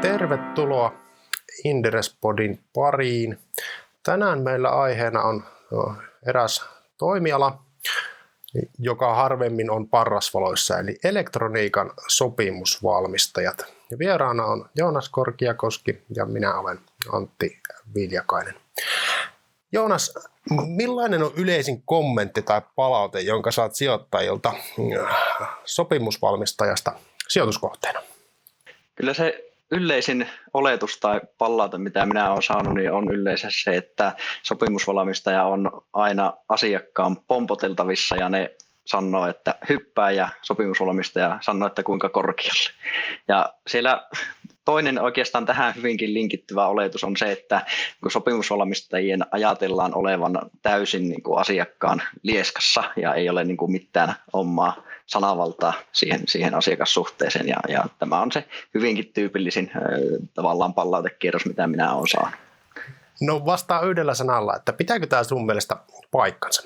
Tervetuloa Inderespodin pariin. Tänään meillä aiheena on eräs toimiala, joka harvemmin on parrasvaloissa, eli elektroniikan sopimusvalmistajat. Ja vieraana on Joonas Korkiakoski ja minä olen Antti Viljakainen. Joonas, millainen on yleisin kommentti tai palaute, jonka saat sijoittajilta sopimusvalmistajasta sijoituskohteena? Kyllä se yleisin oletus tai palaute, mitä minä olen saanut, niin on yleensä se, että sopimusvalmistaja on aina asiakkaan pompoteltavissa ja ne sanoo, että hyppää ja sopimusvalmistaja sanoo, että kuinka korkealle. Ja siellä toinen oikeastaan tähän hyvinkin linkittyvä oletus on se, että kun sopimusvalmistajien ajatellaan olevan täysin niin kuin asiakkaan lieskassa ja ei ole niin kuin mitään omaa sanavaltaa siihen, siihen asiakassuhteeseen ja, ja tämä on se hyvinkin tyypillisin tavallaan palautekierros, mitä minä olen saanut. No vastaa yhdellä sanalla, että pitääkö tämä sun mielestä paikkansa?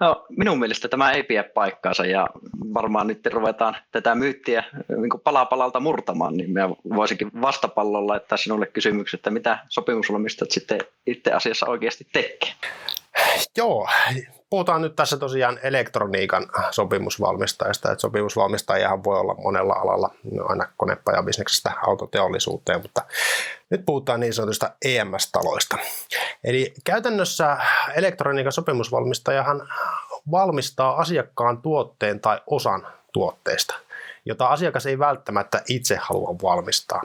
No, minun mielestä tämä ei pidä paikkaansa ja varmaan nyt ruvetaan tätä myyttiä niin pala palalta murtamaan, niin minä voisinkin vastapallolla laittaa sinulle kysymyksen, että mitä sopimusvalmistajat sitten itse asiassa oikeasti tekee. Joo, puhutaan nyt tässä tosiaan elektroniikan sopimusvalmistajasta, että sopimusvalmistajahan voi olla monella alalla, aina konepajabisneksestä autoteollisuuteen, mutta nyt puhutaan niin sanotusta EMS-taloista. Eli käytännössä elektroniikan sopimusvalmistajahan valmistaa asiakkaan tuotteen tai osan tuotteesta, jota asiakas ei välttämättä itse halua valmistaa.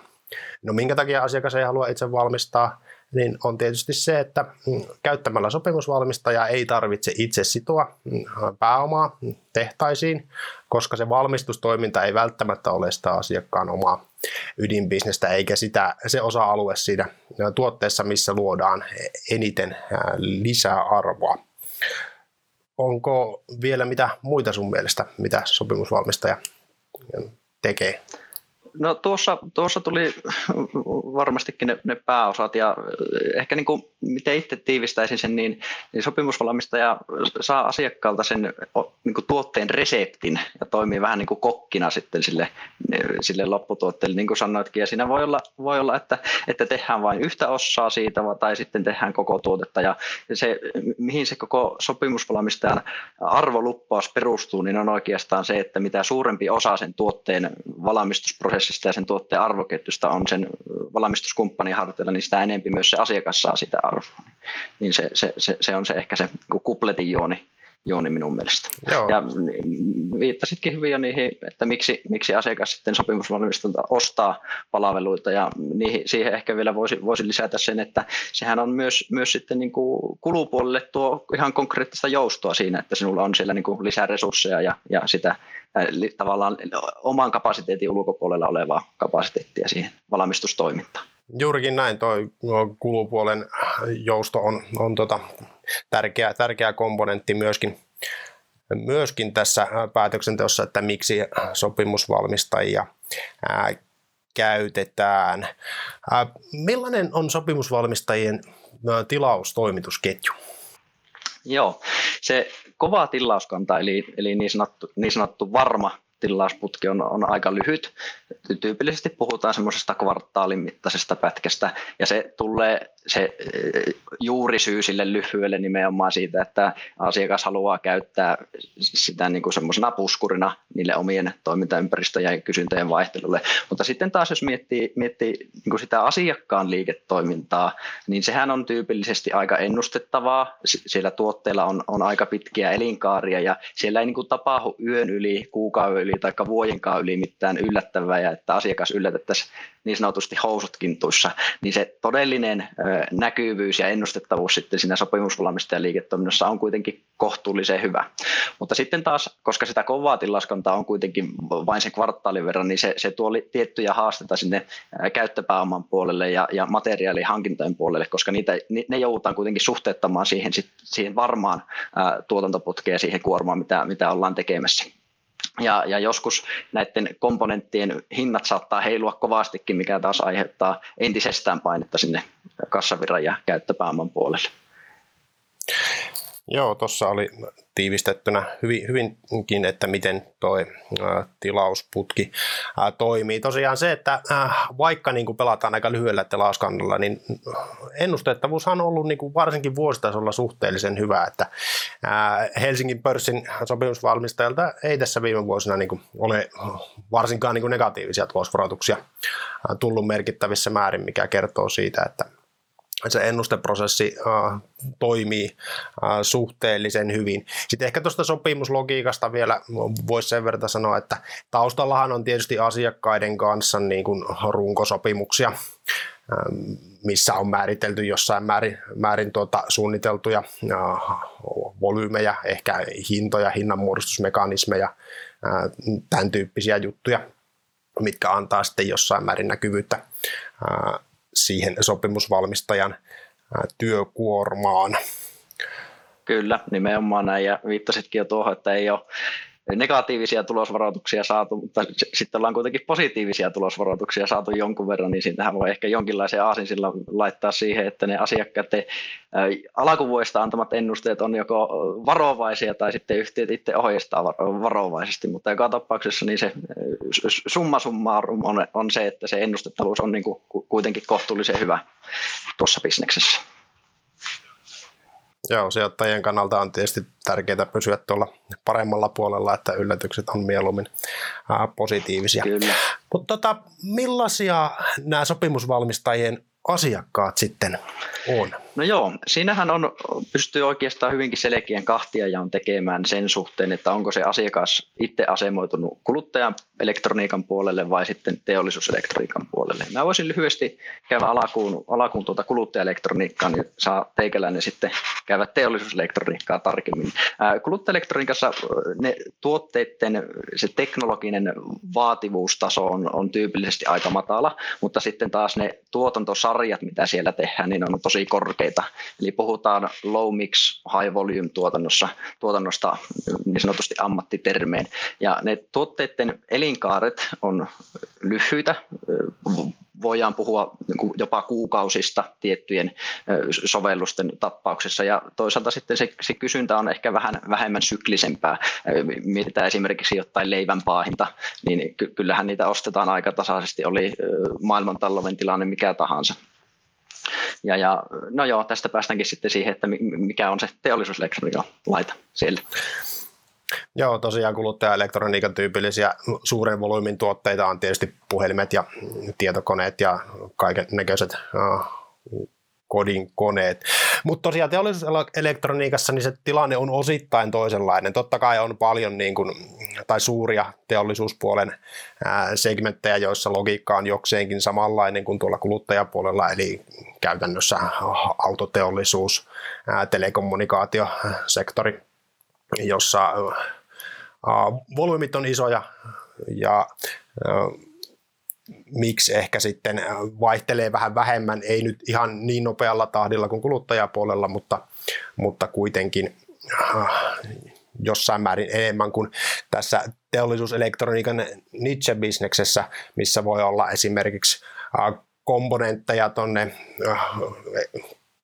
No minkä takia asiakas ei halua itse valmistaa? Niin on tietysti se, että käyttämällä sopimusvalmistajaa ei tarvitse itse sitoa pääomaa tehtaisiin, koska se valmistustoiminta ei välttämättä ole sitä asiakkaan omaa ydinbisnestä, eikä sitä, se osa-alue siinä tuotteessa, missä luodaan eniten lisää arvoa. Onko vielä mitä muita sun mielestä, mitä sopimusvalmistaja tekee? No tuossa, tuossa tuli varmastikin ne, ne pääosat ja ehkä niin kuin, miten itse tiivistäisin sen, niin, niin sopimusvalmistaja saa asiakkaalta sen niin kuin tuotteen reseptin ja toimii vähän niin kuin kokkina sitten sille, sille lopputuotteelle, niin kuin sanoitkin. Ja siinä voi olla, voi olla että, että tehdään vain yhtä osaa siitä tai sitten tehdään koko tuotetta ja se, mihin se koko sopimusvalmistajan arvoluppaus perustuu, niin on oikeastaan se, että mitä suurempi osa sen tuotteen valmistusprosessista prosessista ja sen tuotteen arvoketjusta on sen valmistuskumppanin harteilla, niin sitä enemmän myös se asiakas saa sitä arvoa. Niin se, se, se, se on se ehkä se kupletin juoni, juoni minun mielestä. Joo. Ja viittasitkin hyvin jo niihin, että miksi, miksi asiakas sitten sopimusvalmistelta ostaa palveluita ja niihin, siihen ehkä vielä voisi, voisi lisätä sen, että sehän on myös, myös sitten niin kuin kulupuolelle tuo ihan konkreettista joustoa siinä, että sinulla on siellä niin kuin lisää resursseja ja, ja sitä tavallaan oman kapasiteetin ulkopuolella olevaa kapasiteettia siihen valmistustoimintaan. Juurikin näin, tuo kulupuolen jousto on, on tota tärkeä, tärkeä komponentti myöskin, myöskin tässä päätöksenteossa, että miksi sopimusvalmistajia ää, käytetään. Ää, millainen on sopimusvalmistajien tilaustoimitusketju? Joo, se kova tilauskanta, eli, eli niin, sanottu, niin sanottu varma tilausputki on, on aika lyhyt. Tyypillisesti puhutaan semmoisesta kvartaalin mittaisesta pätkästä, ja se tulee se eh, juurisyy sille lyhyelle nimenomaan siitä, että asiakas haluaa käyttää sitä niin kuin semmoisena puskurina niille omien toimintaympäristöjen ja kysyntöjen vaihtelulle. Mutta sitten taas jos miettii, miettii niin kuin sitä asiakkaan liiketoimintaa, niin sehän on tyypillisesti aika ennustettavaa. Siellä tuotteilla on, on aika pitkiä elinkaaria ja siellä ei niin kuin tapahdu yön yli, kuukauden yli tai vuodenkaan yli mitään yllättävää ja että asiakas yllätettäisiin niin sanotusti housut kintuissa, niin se todellinen näkyvyys ja ennustettavuus sitten siinä sopimusvalmistajan liiketoiminnassa on kuitenkin kohtuullisen hyvä. Mutta sitten taas, koska sitä kovaa tilaskantaa on kuitenkin vain sen kvartaalin verran, niin se, se tuo tiettyjä haasteita sinne käyttöpääoman puolelle ja, ja materiaalihankintojen puolelle, koska niitä, ne joudutaan kuitenkin suhteuttamaan siihen, siihen varmaan tuotantoputkeen siihen kuormaan, mitä, mitä ollaan tekemässä. Ja, ja joskus näiden komponenttien hinnat saattaa heilua kovastikin, mikä taas aiheuttaa entisestään painetta sinne kassavirran ja käyttöpääoman puolelle. Joo, tuossa oli tiivistettynä hyvin, hyvinkin, että miten tuo tilausputki toimii. Tosiaan se, että vaikka niin kuin pelataan aika lyhyellä tilauskannalla, niin ennustettavuus on ollut niin kuin varsinkin vuositasolla suhteellisen hyvä, että Helsingin pörssin sopimusvalmistajalta ei tässä viime vuosina niin kuin ole varsinkaan niin kuin negatiivisia tulosvaroituksia tullut merkittävissä määrin, mikä kertoo siitä, että se ennusteprosessi äh, toimii äh, suhteellisen hyvin. Sitten ehkä tuosta sopimuslogiikasta vielä voisi sen verran sanoa, että taustallahan on tietysti asiakkaiden kanssa niin kuin runkosopimuksia, äh, missä on määritelty jossain määrin, määrin tuota, suunniteltuja äh, volyymeja, ehkä hintoja, hinnanmuodostusmekanismeja, äh, tämän tyyppisiä juttuja, mitkä antaa sitten jossain määrin näkyvyyttä äh, siihen sopimusvalmistajan työkuormaan. Kyllä, nimenomaan näin ja viittasitkin jo tuohon, että ei ole negatiivisia tulosvaroituksia saatu, mutta sitten ollaan kuitenkin positiivisia tulosvaroituksia saatu jonkun verran, niin siitähän voi ehkä jonkinlaisen aasin sillä laittaa siihen, että ne asiakkaiden alkuvuodesta antamat ennusteet on joko varovaisia tai sitten yhtiöt itse ohjeistaa varovaisesti, mutta joka tapauksessa niin se summa summarum on, on se, että se ennustettavuus on niin kuin kuitenkin kohtuullisen hyvä tuossa bisneksessä. Joo, sijoittajien kannalta on tietysti tärkeää pysyä tuolla paremmalla puolella, että yllätykset on mieluummin positiivisia. Mutta tota, millaisia nämä sopimusvalmistajien asiakkaat sitten on? No joo, siinähän on, pystyy oikeastaan hyvinkin selkeän kahtiajaon tekemään sen suhteen, että onko se asiakas itse asemoitunut kuluttajan elektroniikan puolelle vai sitten teollisuuselektroniikan puolelle. Mä voisin lyhyesti käydä alakuun, alakuun tuota kuluttajaelektroniikkaa, niin saa teikäläinen sitten käydä teollisuuselektroniikkaa tarkemmin. Kuluttajaelektroniikassa ne tuotteiden, se teknologinen vaativuustaso on, on tyypillisesti aika matala, mutta sitten taas ne tuotantosarjat, mitä siellä tehdään, niin on tosi korkea tuotteita. Eli puhutaan low mix, high volume tuotannossa, tuotannosta niin sanotusti ammattitermeen. Ja ne tuotteiden elinkaaret on lyhyitä, voidaan puhua niin jopa kuukausista tiettyjen sovellusten tappauksessa ja toisaalta sitten se, se kysyntä on ehkä vähän vähemmän syklisempää. Mitä esimerkiksi jotain leivänpaahinta, niin kyllähän niitä ostetaan aika tasaisesti, oli maailmantalouden tilanne mikä tahansa. Ja, ja, no joo, tästä päästäänkin sitten siihen, että mikä on se teollisuuselektroniikan laita siellä. Joo, tosiaan kuluttajaelektroniikan tyypillisiä suuren volyymin tuotteita on tietysti puhelimet ja tietokoneet ja kaiken näköiset kodin koneet. Mutta tosiaan teollisuuselektroniikassa niin se tilanne on osittain toisenlainen. Totta kai on paljon niin kuin, tai suuria teollisuuspuolen ää, segmenttejä, joissa logiikka on jokseenkin samanlainen kuin tuolla kuluttajapuolella, eli käytännössä autoteollisuus, ää, telekommunikaatiosektori, jossa ää, volyymit on isoja ja ää, miksi ehkä sitten vaihtelee vähän vähemmän, ei nyt ihan niin nopealla tahdilla kuin kuluttajapuolella, mutta, mutta kuitenkin äh, jossain määrin enemmän kuin tässä teollisuuselektroniikan niche-bisneksessä, missä voi olla esimerkiksi äh, komponentteja tuonne äh,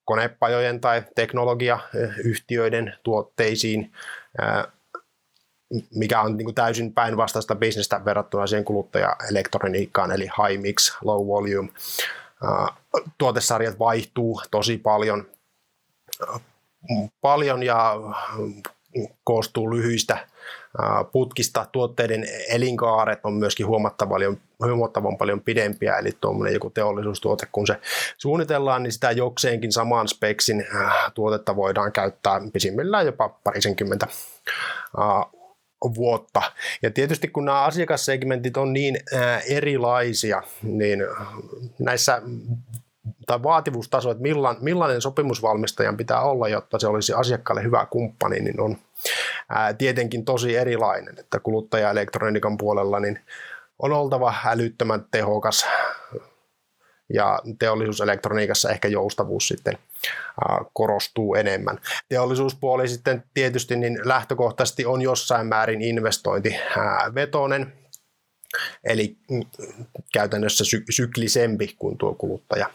konepajojen tai teknologiayhtiöiden tuotteisiin, mikä on niin kuin täysin päinvastaista bisnestä verrattuna siihen kuluttajaelektroniikkaan, eli high mix, low volume. Tuotesarjat vaihtuu tosi paljon, paljon ja koostuu lyhyistä putkista. Tuotteiden elinkaaret on myöskin huomattavan, huomattavan paljon pidempiä, eli tuommoinen joku teollisuustuote, kun se suunnitellaan, niin sitä jokseenkin saman speksin tuotetta voidaan käyttää pisimmillään jopa parisenkymmentä vuotta. Ja tietysti kun nämä asiakassegmentit on niin erilaisia, niin näissä tai vaativuustaso, että millainen sopimusvalmistajan pitää olla, jotta se olisi asiakkaalle hyvä kumppani, niin on ää, tietenkin tosi erilainen. Että kuluttajaelektroniikan puolella niin on oltava älyttömän tehokas ja teollisuuselektroniikassa ehkä joustavuus sitten korostuu enemmän. Teollisuuspuoli sitten tietysti niin lähtökohtaisesti on jossain määrin investointivetoinen, eli mm, käytännössä sy- syklisempi kuin tuo kuluttaja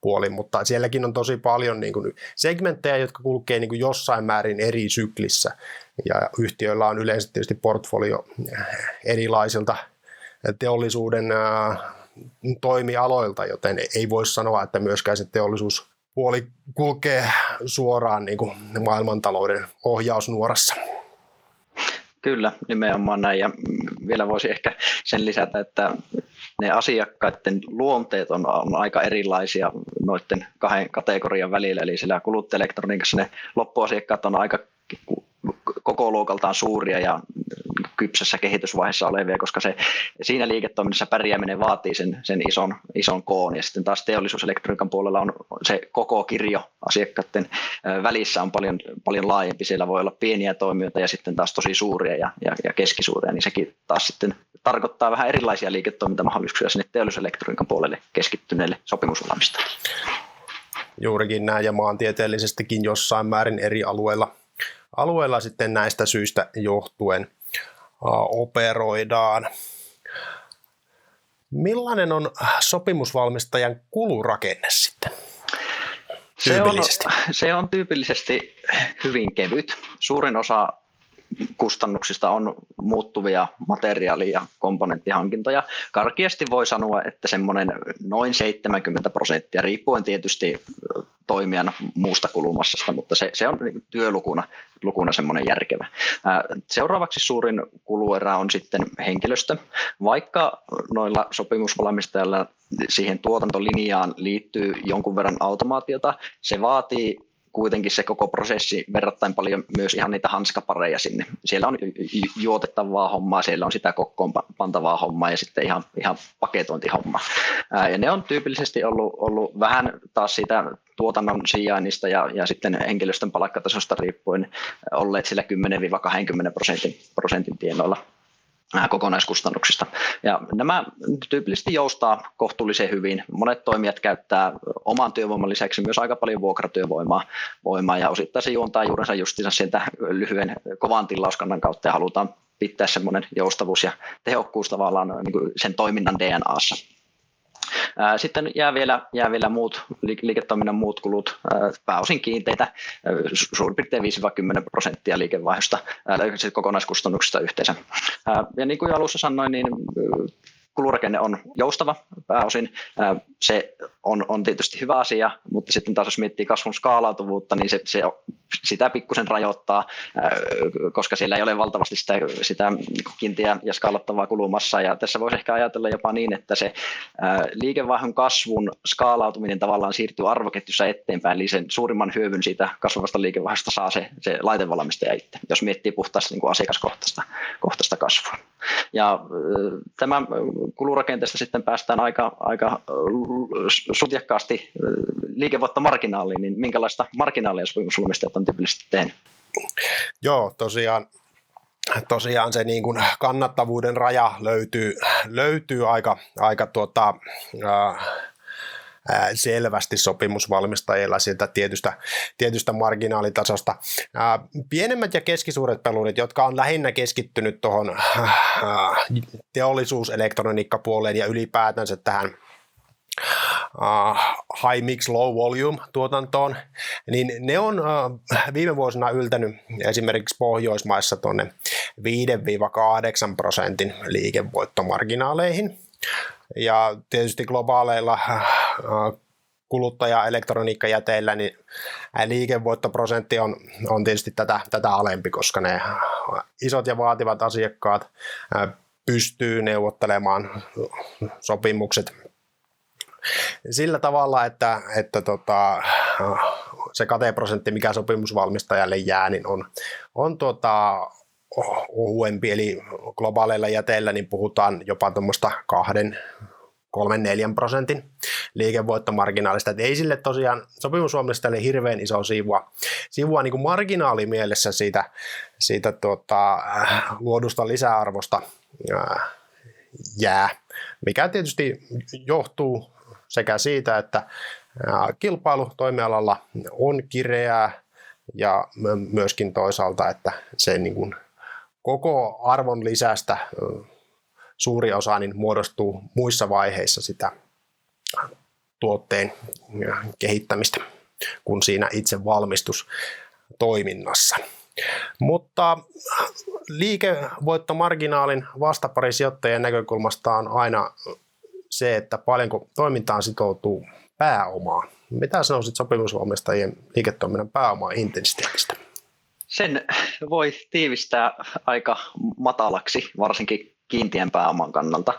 puoli, mutta sielläkin on tosi paljon niin kuin segmenttejä, jotka kulkee niin kuin jossain määrin eri syklissä. Ja yhtiöillä on yleensä tietysti portfolio erilaisilta teollisuuden toimialoilta, joten ei voi sanoa, että myöskään se teollisuuspuoli kulkee suoraan niin kuin maailmantalouden ohjausnuorassa. Kyllä, nimenomaan näin. Ja vielä voisi ehkä sen lisätä, että ne asiakkaiden luonteet on, on aika erilaisia noiden kahden kategorian välillä. Eli sillä kuluttajaelektroniikassa ne loppuasiakkaat on aika koko luokaltaan suuria ja kypsässä kehitysvaiheessa olevia, koska se, siinä liiketoiminnassa pärjääminen vaatii sen, sen ison, ison koon. Ja sitten taas teollisuuselektroniikan puolella on se koko kirjo asiakkaiden välissä on paljon, paljon laajempi. Siellä voi olla pieniä toimijoita ja sitten taas tosi suuria ja, ja, ja keskisuuria, niin sekin taas sitten tarkoittaa vähän erilaisia liiketoimintamahdollisuuksia sinne teollisuuselektroniikan puolelle keskittyneille sopimusvalmistajille. Juurikin näin ja maantieteellisestikin jossain määrin eri alueilla alueella sitten näistä syistä johtuen operoidaan. Millainen on sopimusvalmistajan kulurakenne sitten? Se on, se on tyypillisesti hyvin kevyt. Suurin osa kustannuksista on muuttuvia materiaali- ja komponenttihankintoja. Karkeasti voi sanoa, että semmoinen noin 70 prosenttia, riippuen tietysti toimijan muusta kulumassasta, mutta se, se on työlukuna lukuna semmoinen järkevä. Seuraavaksi suurin kuluerä on sitten henkilöstö. Vaikka noilla sopimusvalmistajilla siihen tuotantolinjaan liittyy jonkun verran automaatiota, se vaatii kuitenkin se koko prosessi verrattain paljon myös ihan niitä hanskapareja sinne. Siellä on juotettavaa hommaa, siellä on sitä kokkoon pantavaa hommaa ja sitten ihan, ihan paketointihomma. Ja ne on tyypillisesti ollut, ollut vähän taas siitä tuotannon sijainnista ja, ja sitten henkilöstön palkkatasosta riippuen olleet sillä 10-20 prosentin, prosentin tienoilla kokonaiskustannuksista. Ja nämä tyypillisesti joustaa kohtuullisen hyvin. Monet toimijat käyttää oman työvoiman lisäksi myös aika paljon vuokratyövoimaa voimaa, ja osittain se juontaa juurensa justiinsa sieltä lyhyen kovan tilauskannan kautta ja halutaan pitää semmoinen joustavuus ja tehokkuus tavallaan niin sen toiminnan DNAssa. Sitten jää vielä, jää vielä muut, liiketoiminnan muut kulut, pääosin kiinteitä, suurin piirtein 5-10 prosenttia liikevaihdosta, kokonaiskustannuksista yhteensä. Ja niin kuin alussa sanoin, niin kulurakenne on joustava pääosin. Se on, on tietysti hyvä asia, mutta sitten taas jos miettii kasvun skaalautuvuutta, niin se, se sitä pikkusen rajoittaa, koska siellä ei ole valtavasti sitä, sitä kiintiä ja skaalattavaa kulumassa. Ja tässä voisi ehkä ajatella jopa niin, että se liikevaihdon kasvun skaalautuminen tavallaan siirtyy arvoketjussa eteenpäin, eli sen suurimman hyödyn siitä kasvavasta liikevaihdosta saa se, se laitevalmistaja itse, jos miettii puhtaasti niin kuin asiakaskohtaista kohtaista kasvua. Ja tämä kulurakenteesta sitten päästään aika, aika sutjakkaasti liikevoittomarginaaliin, niin minkälaista marginaalia sopimusvalmistajat on tyypillisesti tehnyt? Joo, tosiaan tosiaan se niin kuin kannattavuuden raja löytyy, löytyy aika, aika tuota, äh, selvästi sopimusvalmistajilla sieltä tietystä, tietystä marginaalitasosta. Pienemmät ja keskisuuret pelurit, jotka on lähinnä keskittynyt tuohon teollisuuselektroniikkapuoleen ja ylipäätänsä tähän uh, high mix low volume tuotantoon, niin ne on uh, viime vuosina yltänyt esimerkiksi Pohjoismaissa tuonne 5-8 prosentin liikevoittomarginaaleihin. Ja tietysti globaaleilla uh, kuluttaja-elektroniikkajäteillä, niin liikevoittoprosentti on, on tietysti tätä, tätä alempi, koska ne isot ja vaativat asiakkaat pystyy neuvottelemaan sopimukset sillä tavalla, että, että tota, se kateprosentti, mikä sopimusvalmistajalle jää, niin on, on tota, ohuempi, eli globaaleilla jäteillä niin puhutaan jopa tuommoista kahden, kolmen, neljän prosentin liikevoittomarginaalista. Et ei sille tosiaan sopimusvalmistajalle hirveän iso sivua, sivua niin kuin marginaalimielessä siitä, siitä tuota, luodusta lisäarvosta jää, mikä tietysti johtuu sekä siitä, että kilpailu toimialalla on kireää ja myöskin toisaalta, että se niin kuin koko arvon lisästä suuri osa niin muodostuu muissa vaiheissa sitä tuotteen kehittämistä kuin siinä itse valmistustoiminnassa. Mutta liikevoittomarginaalin vastapari sijoittajien näkökulmasta on aina se, että paljonko toimintaan sitoutuu pääomaa. Mitä sanoisit sopimusvalmistajien liiketoiminnan pääomaa intensiteetistä? Sen voi tiivistää aika matalaksi, varsinkin kiinteän pääoman kannalta.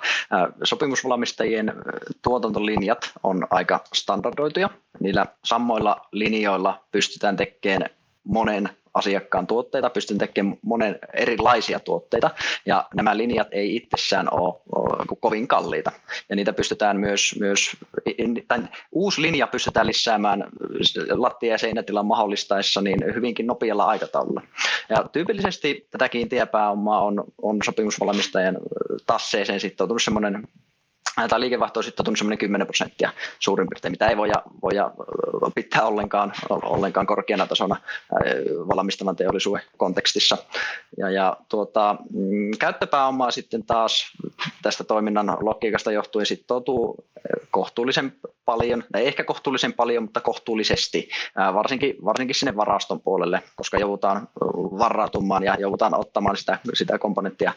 Sopimusvalmistajien tuotantolinjat on aika standardoituja. Niillä samoilla linjoilla pystytään tekemään monen asiakkaan tuotteita, pystyn tekemään monen erilaisia tuotteita, ja nämä linjat ei itsessään ole, kovin kalliita. Ja niitä pystytään myös, myös tai uusi linja pystytään lisäämään lattia- ja seinätilan mahdollistaessa niin hyvinkin nopealla aikataululla. Ja tyypillisesti tätä kiinteäpääomaa on, on sopimusvalmistajan tasseeseen sitoutunut semmoinen tämä liikevaihto on sitten semmoinen 10 prosenttia suurin piirtein, mitä ei voida, voida pitää ollenkaan, ollenkaan korkeana tasona valmistavan teollisuuden kontekstissa. Ja, ja tuota, mm, käyttöpääomaa sitten taas tästä toiminnan logiikasta johtuen sitoutuu kohtuullisen paljon, tai ehkä kohtuullisen paljon, mutta kohtuullisesti, varsinkin, varsinkin sinne varaston puolelle, koska joudutaan varautumaan ja joudutaan ottamaan sitä, sitä komponenttia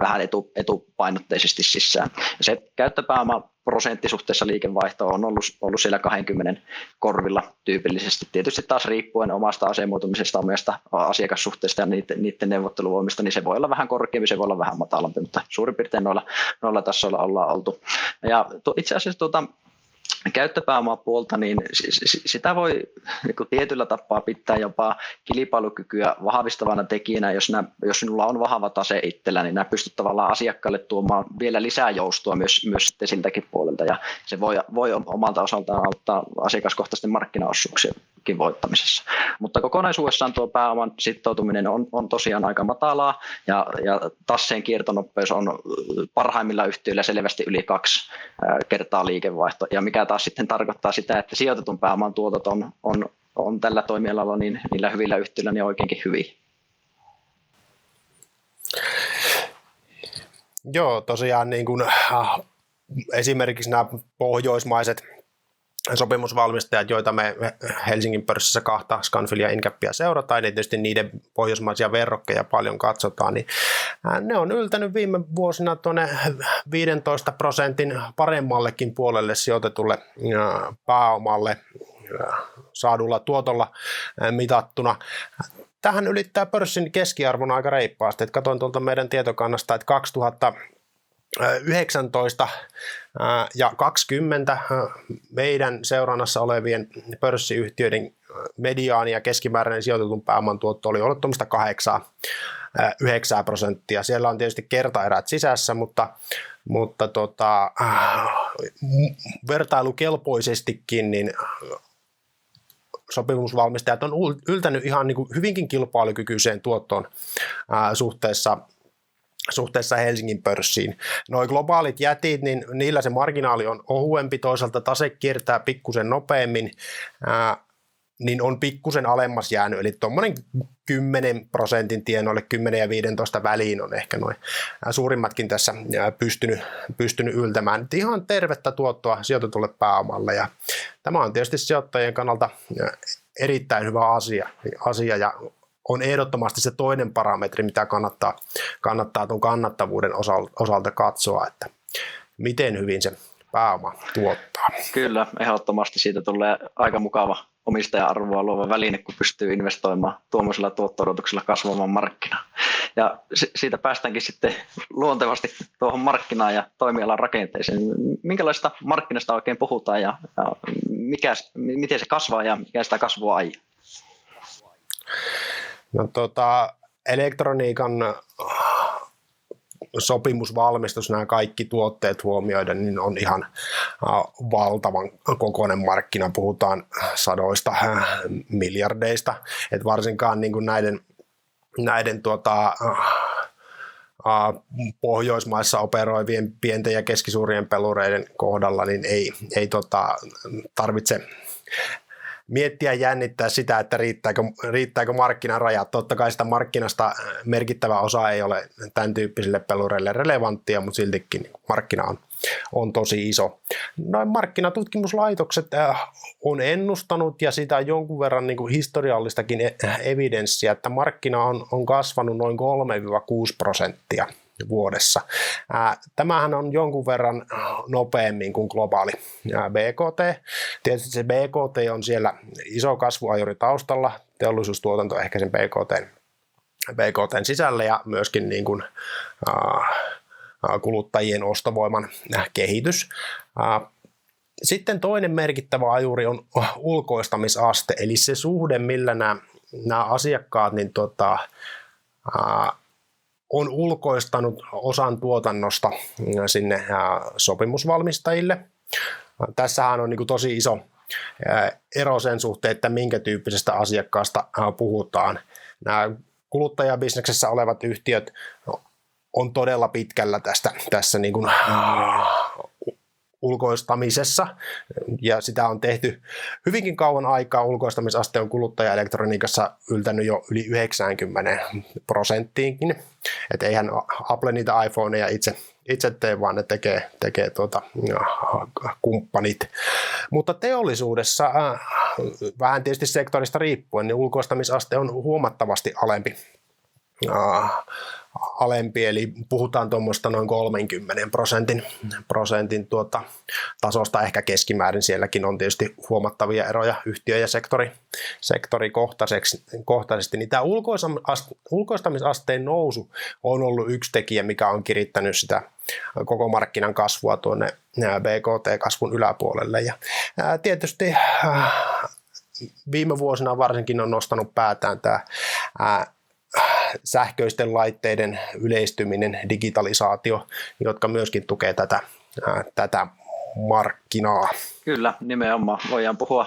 vähän etu, etupainotteisesti sisään. Se käyttöpääoma prosenttisuhteessa liikevaihto on ollut, ollut siellä 20 korvilla tyypillisesti. Tietysti taas riippuen omasta asemoitumisesta, omasta asiakassuhteesta ja niiden, niiden neuvotteluvoimista, niin se voi olla vähän korkeampi, se voi olla vähän matalampi, mutta suurin piirtein noilla, noilla tasoilla ollaan oltu. Ja itse asiassa tuota, käyttöpääomapuolta, niin sitä voi niin kuin tietyllä tapaa pitää jopa kilpailukykyä vahvistavana tekijänä, jos, nämä, jos sinulla on vahva tase itsellä, niin nämä pystyt tavallaan asiakkaalle tuomaan vielä lisää joustoa myös, myös sitten siltäkin puolelta, ja se voi, voi omalta osaltaan auttaa asiakaskohtaisten markkinaosuuksien voittamisessa. Mutta kokonaisuudessaan tuo pääoman sitoutuminen on, on tosiaan aika matalaa ja, ja tasseen kiertonopeus on parhaimmilla yhtiöillä selvästi yli kaksi kertaa liikevaihto, ja mikä taas sitten tarkoittaa sitä, että sijoitetun pääoman tuotot on, on, on tällä toimialalla niin niillä hyvillä yhtiöillä niin oikeinkin hyviä. Joo, tosiaan niin kuin, äh, esimerkiksi nämä pohjoismaiset sopimusvalmistajat, joita me Helsingin pörssissä kahta Scanfilia ja Incapia seurataan, niin tietysti niiden pohjoismaisia verrokkeja paljon katsotaan, niin ne on yltänyt viime vuosina tuonne 15 prosentin paremmallekin puolelle sijoitetulle pääomalle saadulla tuotolla mitattuna. Tähän ylittää pörssin keskiarvon aika reippaasti. Katoin tuolta meidän tietokannasta, että 2000 19 ja 20 meidän seurannassa olevien pörssiyhtiöiden mediaani ja keskimääräinen sijoitetun pääoman tuotto oli ollut 8 9 prosenttia. Siellä on tietysti kertaerät sisässä, mutta, mutta tota, vertailukelpoisestikin niin sopimusvalmistajat on yltänyt ihan niin kuin hyvinkin kilpailukykyiseen tuottoon suhteessa suhteessa Helsingin pörssiin. Noin globaalit jätit, niin niillä se marginaali on ohuempi, toisaalta tase kiertää pikkusen nopeammin, ää, niin on pikkusen alemmas jäänyt, eli tuommoinen 10 prosentin tienoille, 10 ja 15 väliin on ehkä noin suurimmatkin tässä pystynyt, pystynyt yltämään. Ihan tervettä tuottoa sijoitetulle pääomalle, ja tämä on tietysti sijoittajien kannalta erittäin hyvä asia, asia ja on ehdottomasti se toinen parametri, mitä kannattaa, kannattaa tuon kannattavuuden osalta, katsoa, että miten hyvin se pääoma tuottaa. Kyllä, ehdottomasti siitä tulee aika mukava omistaja-arvoa luova väline, kun pystyy investoimaan tuommoisella tuotto kasvamaan markkinaan. Ja siitä päästäänkin sitten luontevasti tuohon markkinaan ja toimialan rakenteeseen. Minkälaista markkinasta oikein puhutaan ja, ja mikä, miten se kasvaa ja mikä sitä kasvua ajaa? No, tota, elektroniikan sopimusvalmistus, nämä kaikki tuotteet huomioiden, niin on ihan valtavan kokoinen markkina. Puhutaan sadoista miljardeista, että varsinkaan niin kuin näiden, näiden tuota, Pohjoismaissa operoivien pienten ja keskisuurien pelureiden kohdalla niin ei, ei tota, tarvitse miettiä jännittää sitä, että riittääkö, riittääkö markkinarajat. Totta kai sitä markkinasta merkittävä osa ei ole tämän tyyppisille pelureille relevanttia, mutta siltikin markkina on on tosi iso. Noin markkinatutkimuslaitokset on ennustanut ja sitä on jonkun verran niin kuin historiallistakin e-, evidenssiä, että markkina on, on kasvanut noin 3-6 prosenttia vuodessa. Tämähän on jonkun verran nopeammin kuin globaali BKT. Tietysti se BKT on siellä iso kasvuajuri taustalla, teollisuustuotanto ehkä sen BKT, BKT sisällä ja myöskin niin kuin, kuluttajien ostovoiman kehitys. Sitten toinen merkittävä ajuri on ulkoistamisaste, eli se suhde, millä nämä, nämä asiakkaat niin tota, on ulkoistanut osan tuotannosta sinne sopimusvalmistajille. Tässähän on niin tosi iso ero sen suhteen, että minkä tyyppisestä asiakkaasta puhutaan. Nämä kuluttajabisneksessä olevat yhtiöt on todella pitkällä tästä, tässä niin kuin, ulkoistamisessa, ja sitä on tehty hyvinkin kauan aikaa. Ulkoistamisaste on kuluttajaelektroniikassa yltänyt jo yli 90 prosenttiinkin. Että eihän Apple niitä iPhoneja itse, itse tee, vaan ne tekee, tekee tuota, kumppanit. Mutta teollisuudessa, äh, vähän tietysti sektorista riippuen, niin ulkoistamisaste on huomattavasti alempi äh, alempi, eli puhutaan tuommoista noin 30 prosentin, prosentin tuota, tasosta ehkä keskimäärin. Sielläkin on tietysti huomattavia eroja yhtiö- ja sektori, sektorikohtaisesti. Niin tämä ulkoistamisasteen nousu on ollut yksi tekijä, mikä on kirittänyt sitä koko markkinan kasvua tuonne BKT-kasvun yläpuolelle. Ja tietysti viime vuosina varsinkin on nostanut päätään tämä sähköisten laitteiden yleistyminen, digitalisaatio, jotka myöskin tukee tätä, tätä markkinaa. Kyllä, nimenomaan. Voidaan puhua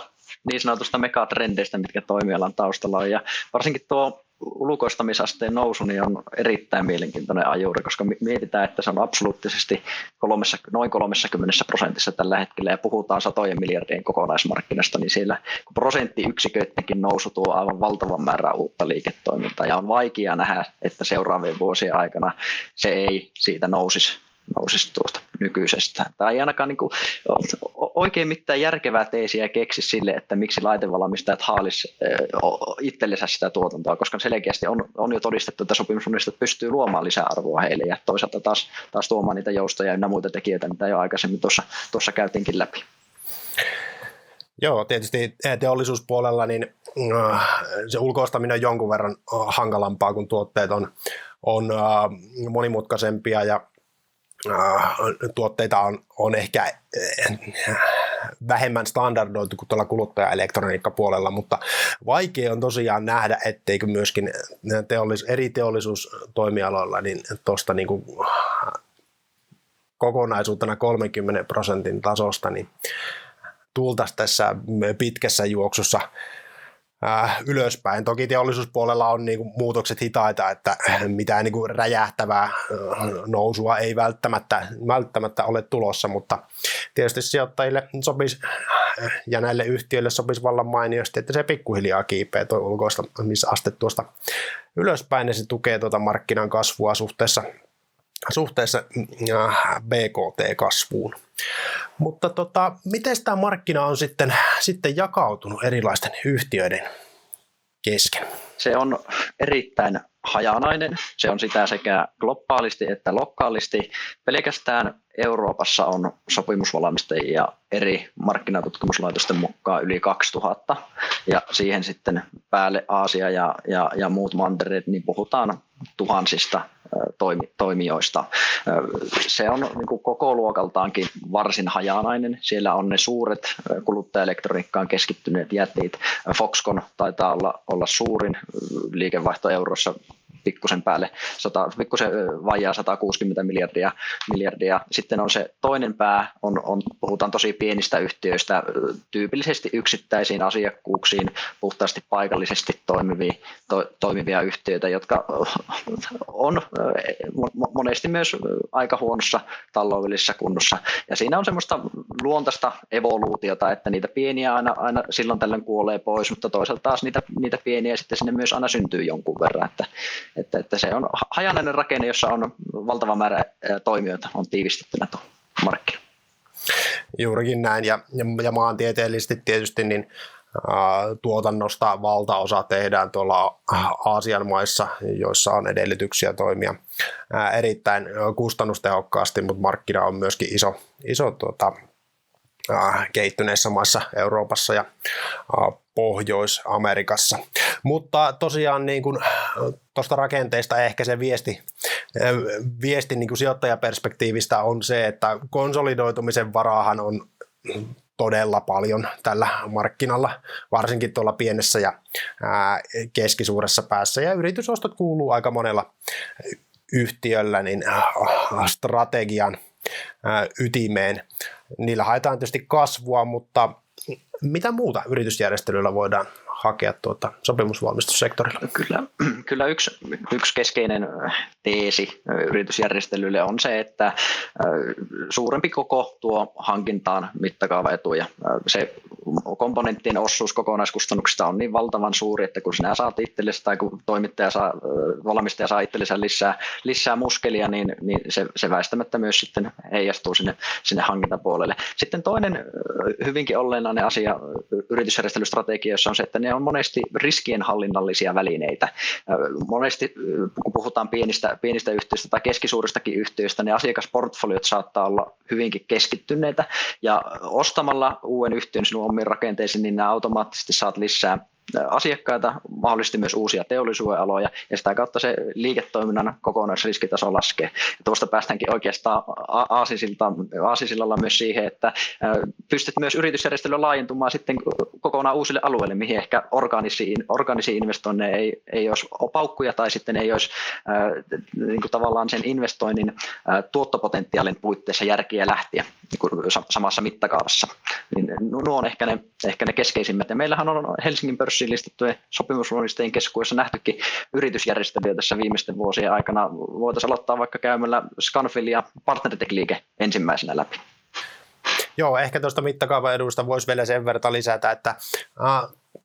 niin sanotusta megatrendeistä, mitkä toimialan taustalla on. Ja varsinkin tuo ulkoistamisasteen nousu niin on erittäin mielenkiintoinen ajuri, koska mietitään, että se on absoluuttisesti kolmessa, noin 30 prosentissa tällä hetkellä ja puhutaan satojen miljardien kokonaismarkkinasta, niin siellä kun prosenttiyksiköidenkin nousu tuo aivan valtavan määrän uutta liiketoimintaa. Ja on vaikea nähdä, että seuraavien vuosien aikana se ei siitä nousisi nousisi tuosta nykyisestä. Tai ei ainakaan niin kuin, oikein mitään järkevää teesiä keksi sille, että miksi laitevalmistajat haalis itsellensä sitä tuotantoa, koska selkeästi on, on jo todistettu, että sopimussuunnistajat pystyy luomaan lisäarvoa heille ja toisaalta taas, taas tuomaan niitä joustoja ja muita tekijöitä, mitä jo aikaisemmin tuossa, tuossa käytiinkin läpi. Joo, tietysti teollisuuspuolella niin se ulkoistaminen on jonkun verran hankalampaa, kun tuotteet on, on monimutkaisempia ja Äh, tuotteita on, on ehkä äh, vähemmän standardoitu kuin tuolla kuluttajaelektroniikkapuolella, mutta vaikea on tosiaan nähdä, etteikö myöskin teollis, eri teollisuustoimialoilla niin tuosta niin kuin kokonaisuutena 30 prosentin tasosta niin tultaisiin tässä pitkässä juoksussa äh, ylöspäin. Toki teollisuuspuolella on niin kuin, muutokset hitaita, että mitään niin kuin, räjähtävää äh, nousua ei välttämättä, välttämättä ole tulossa, mutta tietysti sijoittajille sopisi ja näille yhtiöille sopisi vallan mainiosti, että se pikkuhiljaa kiipeä tuo ulkoista, missä aste tuosta ylöspäin, ja se tukee tuota markkinan kasvua suhteessa suhteessa äh, BKT-kasvuun. Mutta tota, miten tämä markkina on sitten, sitten jakautunut erilaisten yhtiöiden kesken? Se on erittäin hajanainen. Se on sitä sekä globaalisti että lokaalisti. Pelkästään Euroopassa on sopimusvalmistajia eri markkinatutkimuslaitosten mukaan yli 2000 ja siihen sitten päälle Aasia ja, ja, ja muut mantereet, niin puhutaan tuhansista toimi, toimijoista. Se on niin kuin koko luokaltaankin varsin hajanainen. Siellä on ne suuret kuluttajaelektroniikkaan keskittyneet jätit. Foxconn taitaa olla, olla suurin liikevaihto eurossa pikkusen päälle, 100, pikkusen vajaa 160 miljardia, miljardia. Sitten on se toinen pää, on, on, puhutaan tosi pienistä yhtiöistä, tyypillisesti yksittäisiin asiakkuuksiin, puhtaasti paikallisesti toimivia, to, toimivia yhtiöitä, jotka on monesti myös aika huonossa taloudellisessa kunnossa. Ja siinä on semmoista luontaista evoluutiota, että niitä pieniä aina, aina silloin tällöin kuolee pois, mutta toisaalta taas niitä, niitä pieniä sitten sinne myös aina syntyy jonkun verran. Että, että, että se on hajanainen rakenne, jossa on valtava määrä toimijoita on tiivistettynä tuohon markkinoilla. Juurikin näin, ja, ja maantieteellisesti tietysti niin tuotannosta valtaosa tehdään tuolla Aasian maissa, joissa on edellytyksiä toimia erittäin kustannustehokkaasti, mutta markkina on myöskin iso, iso tuota, kehittyneissä maissa Euroopassa ja Pohjois-Amerikassa. Mutta tosiaan niin kuin tuosta rakenteesta ehkä se viesti, viesti niin kuin sijoittajaperspektiivistä on se, että konsolidoitumisen varaahan on todella paljon tällä markkinalla, varsinkin tuolla pienessä ja keskisuuressa päässä. Ja yritysostot kuuluu aika monella yhtiöllä niin strategian ytimeen. Niillä haetaan tietysti kasvua, mutta mitä muuta yritysjärjestelyillä voidaan hakea tuota sopimusvalmistussektorilla? Kyllä, kyllä yksi, yksi keskeinen teesi yritysjärjestelylle on se, että suurempi koko tuo hankintaan mittakaavaetuja. Se komponenttien osuus kokonaiskustannuksista on niin valtavan suuri, että kun sinä saat itsellesi tai kun toimittaja saa, valmistaja saa itsellensä lisää, lisää muskelia, niin, niin se, se väistämättä myös sitten heijastuu sinne, sinne hankintapuolelle. Sitten toinen hyvinkin olennainen asia yritysjärjestelystrategioissa on se, että ne on monesti riskienhallinnallisia välineitä. Monesti kun puhutaan pienistä, pienistä yhtiöistä tai keskisuuristakin yhtiöistä, niin asiakasportfoliot saattaa olla hyvinkin keskittyneitä ja ostamalla uuden yhtiön sinun omiin rakenteisiin, niin nämä automaattisesti saat lisää asiakkaita, mahdollisesti myös uusia teollisuuden aloja, ja sitä kautta se liiketoiminnan kokonaisriskitaso laskee. Ja tuosta päästäänkin oikeastaan aasisillalla myös siihen, että pystyt myös yritysjärjestelyä laajentumaan sitten kokonaan uusille alueille, mihin ehkä orgaanisiin, orgaanisiin investoinneja ei, ei olisi paukkuja tai sitten ei olisi äh, niin kuin tavallaan sen investoinnin äh, tuottopotentiaalin puitteissa järkiä lähtiä niin kuin samassa mittakaavassa. Niin nuo on ehkä ne, ehkä ne keskeisimmät. Ja meillähän on Helsingin pörssi pörssiin listattujen sopimusluonnistajien keskuudessa nähtykin yritysjärjestelyjä tässä viimeisten vuosien aikana. Voitaisiin aloittaa vaikka käymällä Scanfil ja Partnertech-liike ensimmäisenä läpi. Joo, ehkä tuosta mittakaava edusta voisi vielä sen verran lisätä, että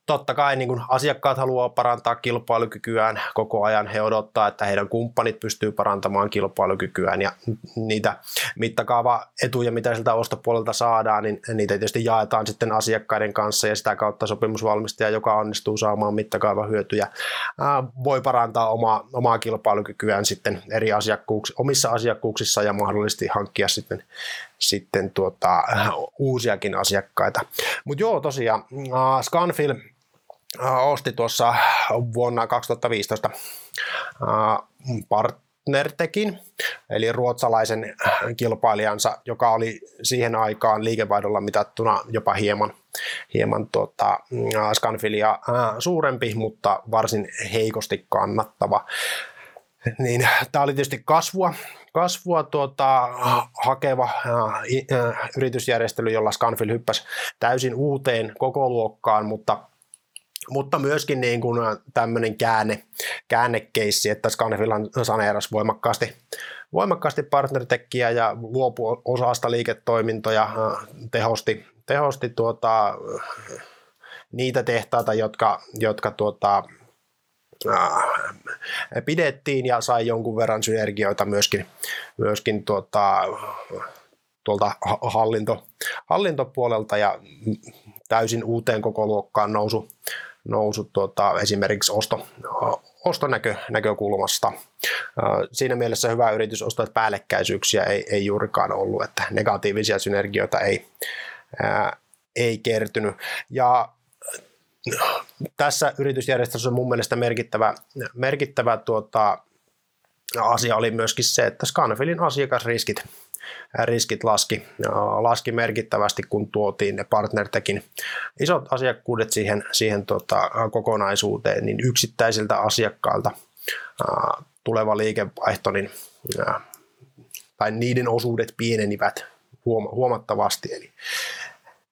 totta kai niin kun asiakkaat haluaa parantaa kilpailukykyään koko ajan. He odottaa, että heidän kumppanit pystyy parantamaan kilpailukykyään ja niitä mittakaava-etuja, mitä siltä ostopuolelta saadaan, niin niitä tietysti jaetaan sitten asiakkaiden kanssa ja sitä kautta sopimusvalmistaja, joka onnistuu saamaan mittakaava-hyötyjä, voi parantaa omaa, omaa kilpailukykyään sitten eri asiakkuuks, omissa asiakkuuksissa ja mahdollisesti hankkia sitten sitten tuota, uusiakin asiakkaita. Mutta joo, tosiaan Scanfil osti tuossa vuonna 2015 uh, Partnertekin, eli ruotsalaisen kilpailijansa, joka oli siihen aikaan liikevaihdolla mitattuna jopa hieman, hieman tuota, Scanfilia suurempi, mutta varsin heikosti kannattava. Niin, tämä oli tietysti kasvua, kasvua tuota, hakeva äh, yritysjärjestely, jolla Scanfil hyppäsi täysin uuteen koko luokkaan, mutta mutta myöskin niin kuin tämmöinen käänne, käännekeissi, että Scanfil saneerasi voimakkaasti, voimakkaasti partnertekkiä ja luopui osasta liiketoimintoja, tehosti, tehosti tuota, niitä tehtaita, jotka, jotka tuota, Äh, pidettiin ja sai jonkun verran synergioita myöskin, myöskin tuota, tuolta hallinto, hallintopuolelta ja täysin uuteen koko luokkaan nousu, nousu tuota, esimerkiksi osto, ostonäkökulmasta. Äh, siinä mielessä hyvä yritys ostaa, että päällekkäisyyksiä ei, ei juurikaan ollut, että negatiivisia synergioita ei, ää, ei kertynyt. Ja tässä yritysjärjestelmässä mun mielestä merkittävä, merkittävä tuota, asia oli myöskin se, että Scanfilin asiakasriskit riskit laski, laski merkittävästi, kun tuotiin ne partnertekin isot asiakkuudet siihen, siihen tota, kokonaisuuteen, niin yksittäisiltä asiakkailta ää, tuleva liikevaihto, niin, ää, tai niiden osuudet pienenivät huomattavasti. Eli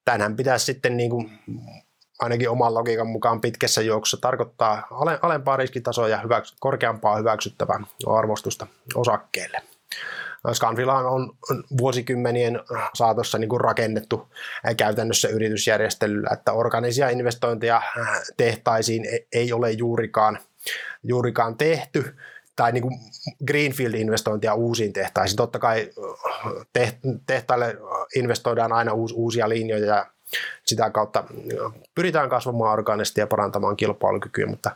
tämänhän pitäisi sitten niin kuin ainakin oman logiikan mukaan pitkässä juoksussa tarkoittaa alempaa riskitasoa ja hyväks- korkeampaa hyväksyttävää arvostusta osakkeelle. Scanfilahan on vuosikymmenien saatossa niin kuin rakennettu käytännössä yritysjärjestelyllä, että organisia investointeja tehtaisiin ei ole juurikaan, juurikaan tehty tai niin kuin Greenfield-investointia uusiin tehtaisiin. Totta kai tehtaille investoidaan aina uusia linjoja ja sitä kautta pyritään kasvamaan orgaanisesti ja parantamaan kilpailukykyä, mutta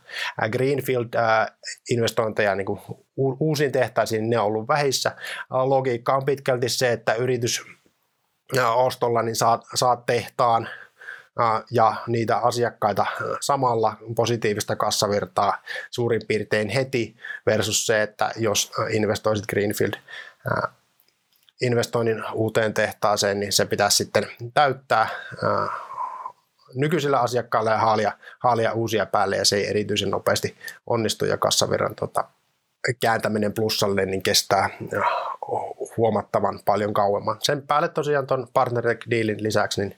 Greenfield-investointeja niin uusiin tehtaisiin, ne on ollut vähissä. Logiikka on pitkälti se, että yritys ostolla niin saat, saat tehtaan ja niitä asiakkaita samalla positiivista kassavirtaa suurin piirtein heti versus se, että jos investoisit Greenfield investoinnin uuteen tehtaaseen, niin se pitäisi sitten täyttää nykyisillä asiakkailla ja haalia, haalia uusia päälle ja se ei erityisen nopeasti onnistu ja kassavirran tota, kääntäminen plussalle niin kestää huomattavan paljon kauemman. Sen päälle tosiaan tuon partner dealin lisäksi niin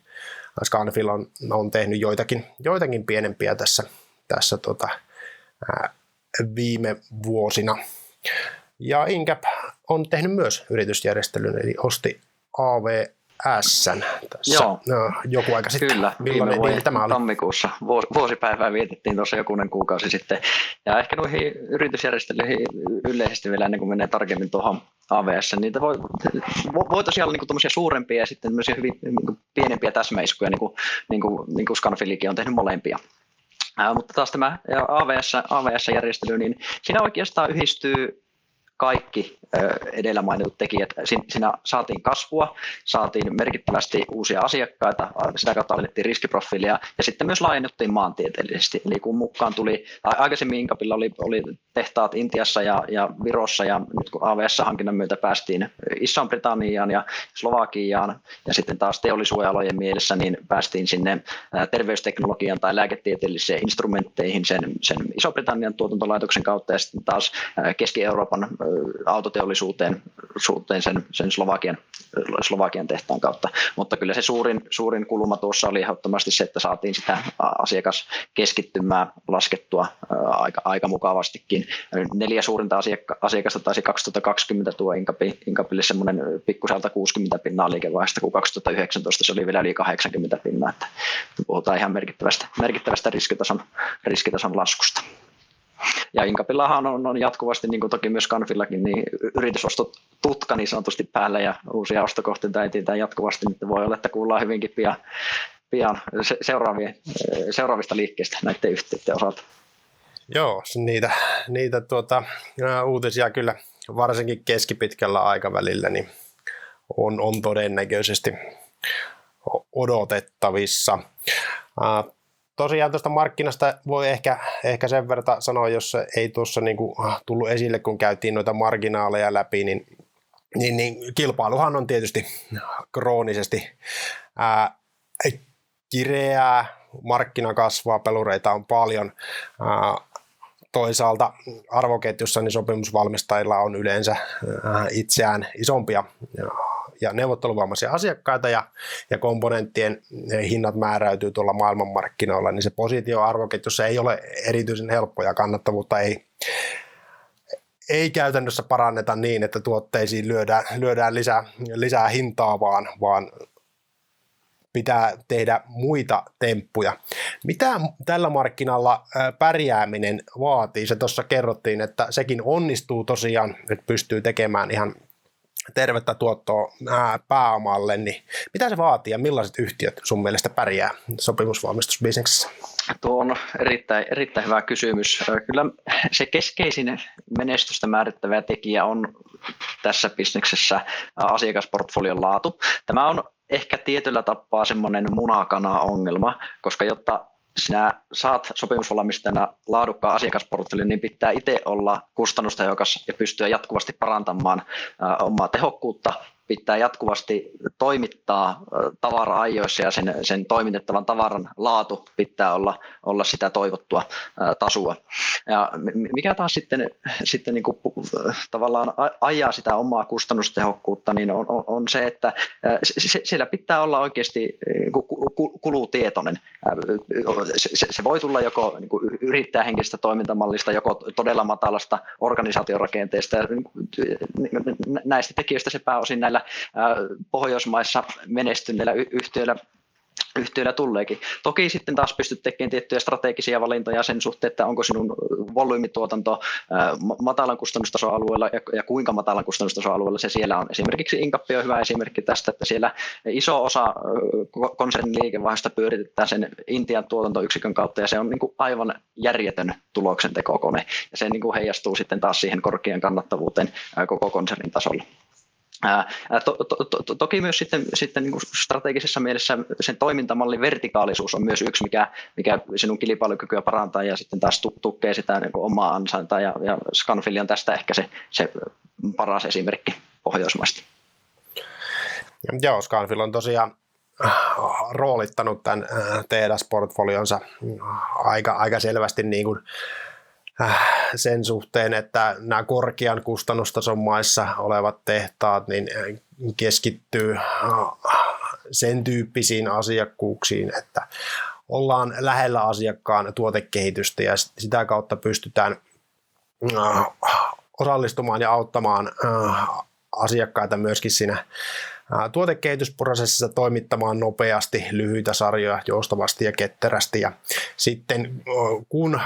Scanfil on, on tehnyt joitakin, joitakin pienempiä tässä, tässä tota, ää, viime vuosina. Ja Incap on tehnyt myös yritysjärjestelyn, eli osti AV S tässä Joo. No, joku aika sitten. Kyllä, Millainen viime tämä oli? tammikuussa. Vuosipäivää vietettiin tuossa jokunen kuukausi sitten. Ja ehkä noihin yritysjärjestelyihin yleisesti vielä ennen kuin menee tarkemmin tuohon AVS, niitä voi, voi tosiaan olla niin suurempia ja sitten myös hyvin niin pienempiä täsmäiskuja, niin kuin, niin kuin, niin kuin Scanfilikin on tehnyt molempia. Ää, mutta taas tämä AVS, AVS-järjestely, niin siinä oikeastaan yhdistyy kaikki edellä mainitut tekijät. Siinä saatiin kasvua, saatiin merkittävästi uusia asiakkaita, sitä kautta alennettiin riskiprofiilia ja sitten myös laajennuttiin maantieteellisesti. Eli kun mukaan tuli, aikaisemmin Inkapilla oli, oli tehtaat Intiassa ja, ja Virossa ja nyt kun AVS-hankinnan myötä päästiin Iso-Britanniaan ja Slovakiaan ja sitten taas teollisuojalojen mielessä niin päästiin sinne terveysteknologian tai lääketieteellisiin instrumentteihin sen, sen Iso-Britannian tuotantolaitoksen kautta ja sitten taas Keski-Euroopan autoteollisuuteen suhteen sen, sen Slovakian, Slovakian tehtaan kautta. Mutta kyllä se suurin, suurin kulma tuossa oli ehdottomasti se, että saatiin sitä asiakaskeskittymää laskettua aika, aika mukavastikin. Neljä suurinta asiakka, asiakasta taisi 2020 tuo Inkapi, Inkapille semmoinen pikkuselta 60 pinnaa liikevaihdosta, kun 2019 se oli vielä yli 80 pinnaa. Että puhutaan ihan merkittävästä, merkittävästä riskitason, riskitason laskusta. Ja Inkapillahan on, on jatkuvasti, niin kuin toki myös Kanfillakin, niin yritysostot tutka niin sanotusti päällä ja uusia ostokohteita etsitään jatkuvasti, niin voi olla, että kuullaan hyvinkin pian, pian seuraavista liikkeistä näiden yhtiöiden osalta. Joo, niitä, niitä tuota, uutisia kyllä varsinkin keskipitkällä aikavälillä niin on, on todennäköisesti odotettavissa tosiaan tuosta markkinasta voi ehkä, ehkä sen verran sanoa, jos ei tuossa niin kuin tullut esille, kun käytiin noita marginaaleja läpi, niin, niin, niin kilpailuhan on tietysti kroonisesti ää, kireää, markkina kasvaa, pelureita on paljon. Ää, toisaalta arvoketjussa niin sopimusvalmistajilla on yleensä itseään isompia ja neuvotteluvammaisia asiakkaita ja, ja komponenttien hinnat määräytyy tuolla maailmanmarkkinoilla, niin se positio arvoketjussa ei ole erityisen helppo ja kannattavuutta ei, ei käytännössä paranneta niin, että tuotteisiin lyödään, lyödään lisää, lisää hintaa, vaan, vaan pitää tehdä muita temppuja. Mitä tällä markkinalla pärjääminen vaatii? Se tuossa kerrottiin, että sekin onnistuu tosiaan, että pystyy tekemään ihan tervettä tuottoa ää, pääomalle, niin mitä se vaatii ja millaiset yhtiöt sun mielestä pärjää sopimusvalmistusbisneksessä? Tuo on erittäin, erittäin hyvä kysymys. Kyllä se keskeisin menestystä määrittävä tekijä on tässä bisneksessä asiakasportfolion laatu. Tämä on ehkä tietyllä tapaa semmoinen munakana-ongelma, koska jotta sinä saat sopimusvalmistajana laadukkaan asiakasportfelin, niin pitää itse olla kustannustehokas ja pystyä jatkuvasti parantamaan omaa tehokkuutta pitää jatkuvasti toimittaa tavara ajoissa ja sen, sen toimitettavan tavaran laatu pitää olla, olla sitä toivottua tasua. Ja mikä taas sitten, sitten niin kuin, tavallaan ajaa sitä omaa kustannustehokkuutta, niin on, on, on se, että siellä pitää olla oikeasti kulutietoinen. Se, se voi tulla joko niin kuin toimintamallista, joko todella matalasta organisaatiorakenteesta. Ja näistä tekijöistä se pääosin näillä Pohjoismaissa menestyneillä yhtiöillä yhtiöillä tuleekin. Toki sitten taas pystyt tekemään tiettyjä strategisia valintoja sen suhteen, että onko sinun volyymituotanto matalan kustannustason alueella ja kuinka matalan kustannustason alueella se siellä on. Esimerkiksi Incappi on hyvä esimerkki tästä, että siellä iso osa konsernin liikevaihdosta pyöritetään sen Intian tuotantoyksikön kautta ja se on niin kuin aivan järjetön tuloksen tekokone ja se niin kuin heijastuu sitten taas siihen korkean kannattavuuteen koko konsernin tasolla. To, to, to, toki myös sitten, sitten niin strategisessa mielessä sen toimintamallin vertikaalisuus on myös yksi, mikä, mikä sinun kilpailukykyä parantaa ja sitten taas tukee sitä niin omaa ansaintaa ja, ja Scanfil on tästä ehkä se, se paras esimerkki Pohjoismaista. Joo, Scanfil on tosiaan äh, roolittanut tämän äh, TEDAS-portfolionsa aika, aika selvästi niin kuin sen suhteen, että nämä korkean kustannustason maissa olevat tehtaat niin äh, keskittyy äh, sen tyyppisiin asiakkuuksiin, että ollaan lähellä asiakkaan tuotekehitystä ja sitä kautta pystytään osallistumaan ja auttamaan asiakkaita myöskin siinä tuotekehitysprosessissa toimittamaan nopeasti lyhyitä sarjoja joustavasti ja ketterästi. Ja sitten kun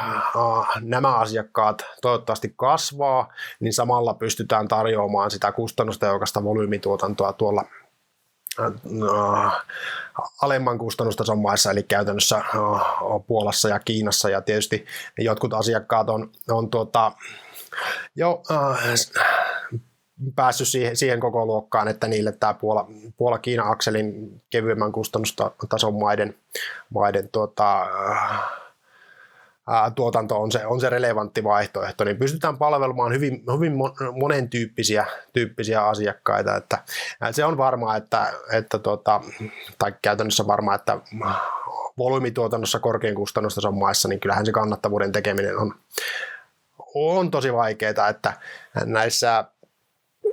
nämä asiakkaat toivottavasti kasvaa, niin samalla pystytään tarjoamaan sitä kustannustehokasta volyymituotantoa tuolla alemman kustannustason maissa, eli käytännössä Puolassa ja Kiinassa, ja tietysti jotkut asiakkaat on, on tuota, jo päässyt siihen, siihen koko luokkaan, että niille tämä Puola, Puola-Kiina-akselin kevyemmän kustannustason maiden, maiden tuota, ää, tuotanto on se, on se relevantti vaihtoehto, niin pystytään palvelemaan hyvin, hyvin monen tyyppisiä, tyyppisiä asiakkaita, että se on varmaa, että, että tuota, tai käytännössä varmaa, että volyymituotannossa korkean kustannustason maissa, niin kyllähän se kannattavuuden tekeminen on, on tosi vaikeaa, että näissä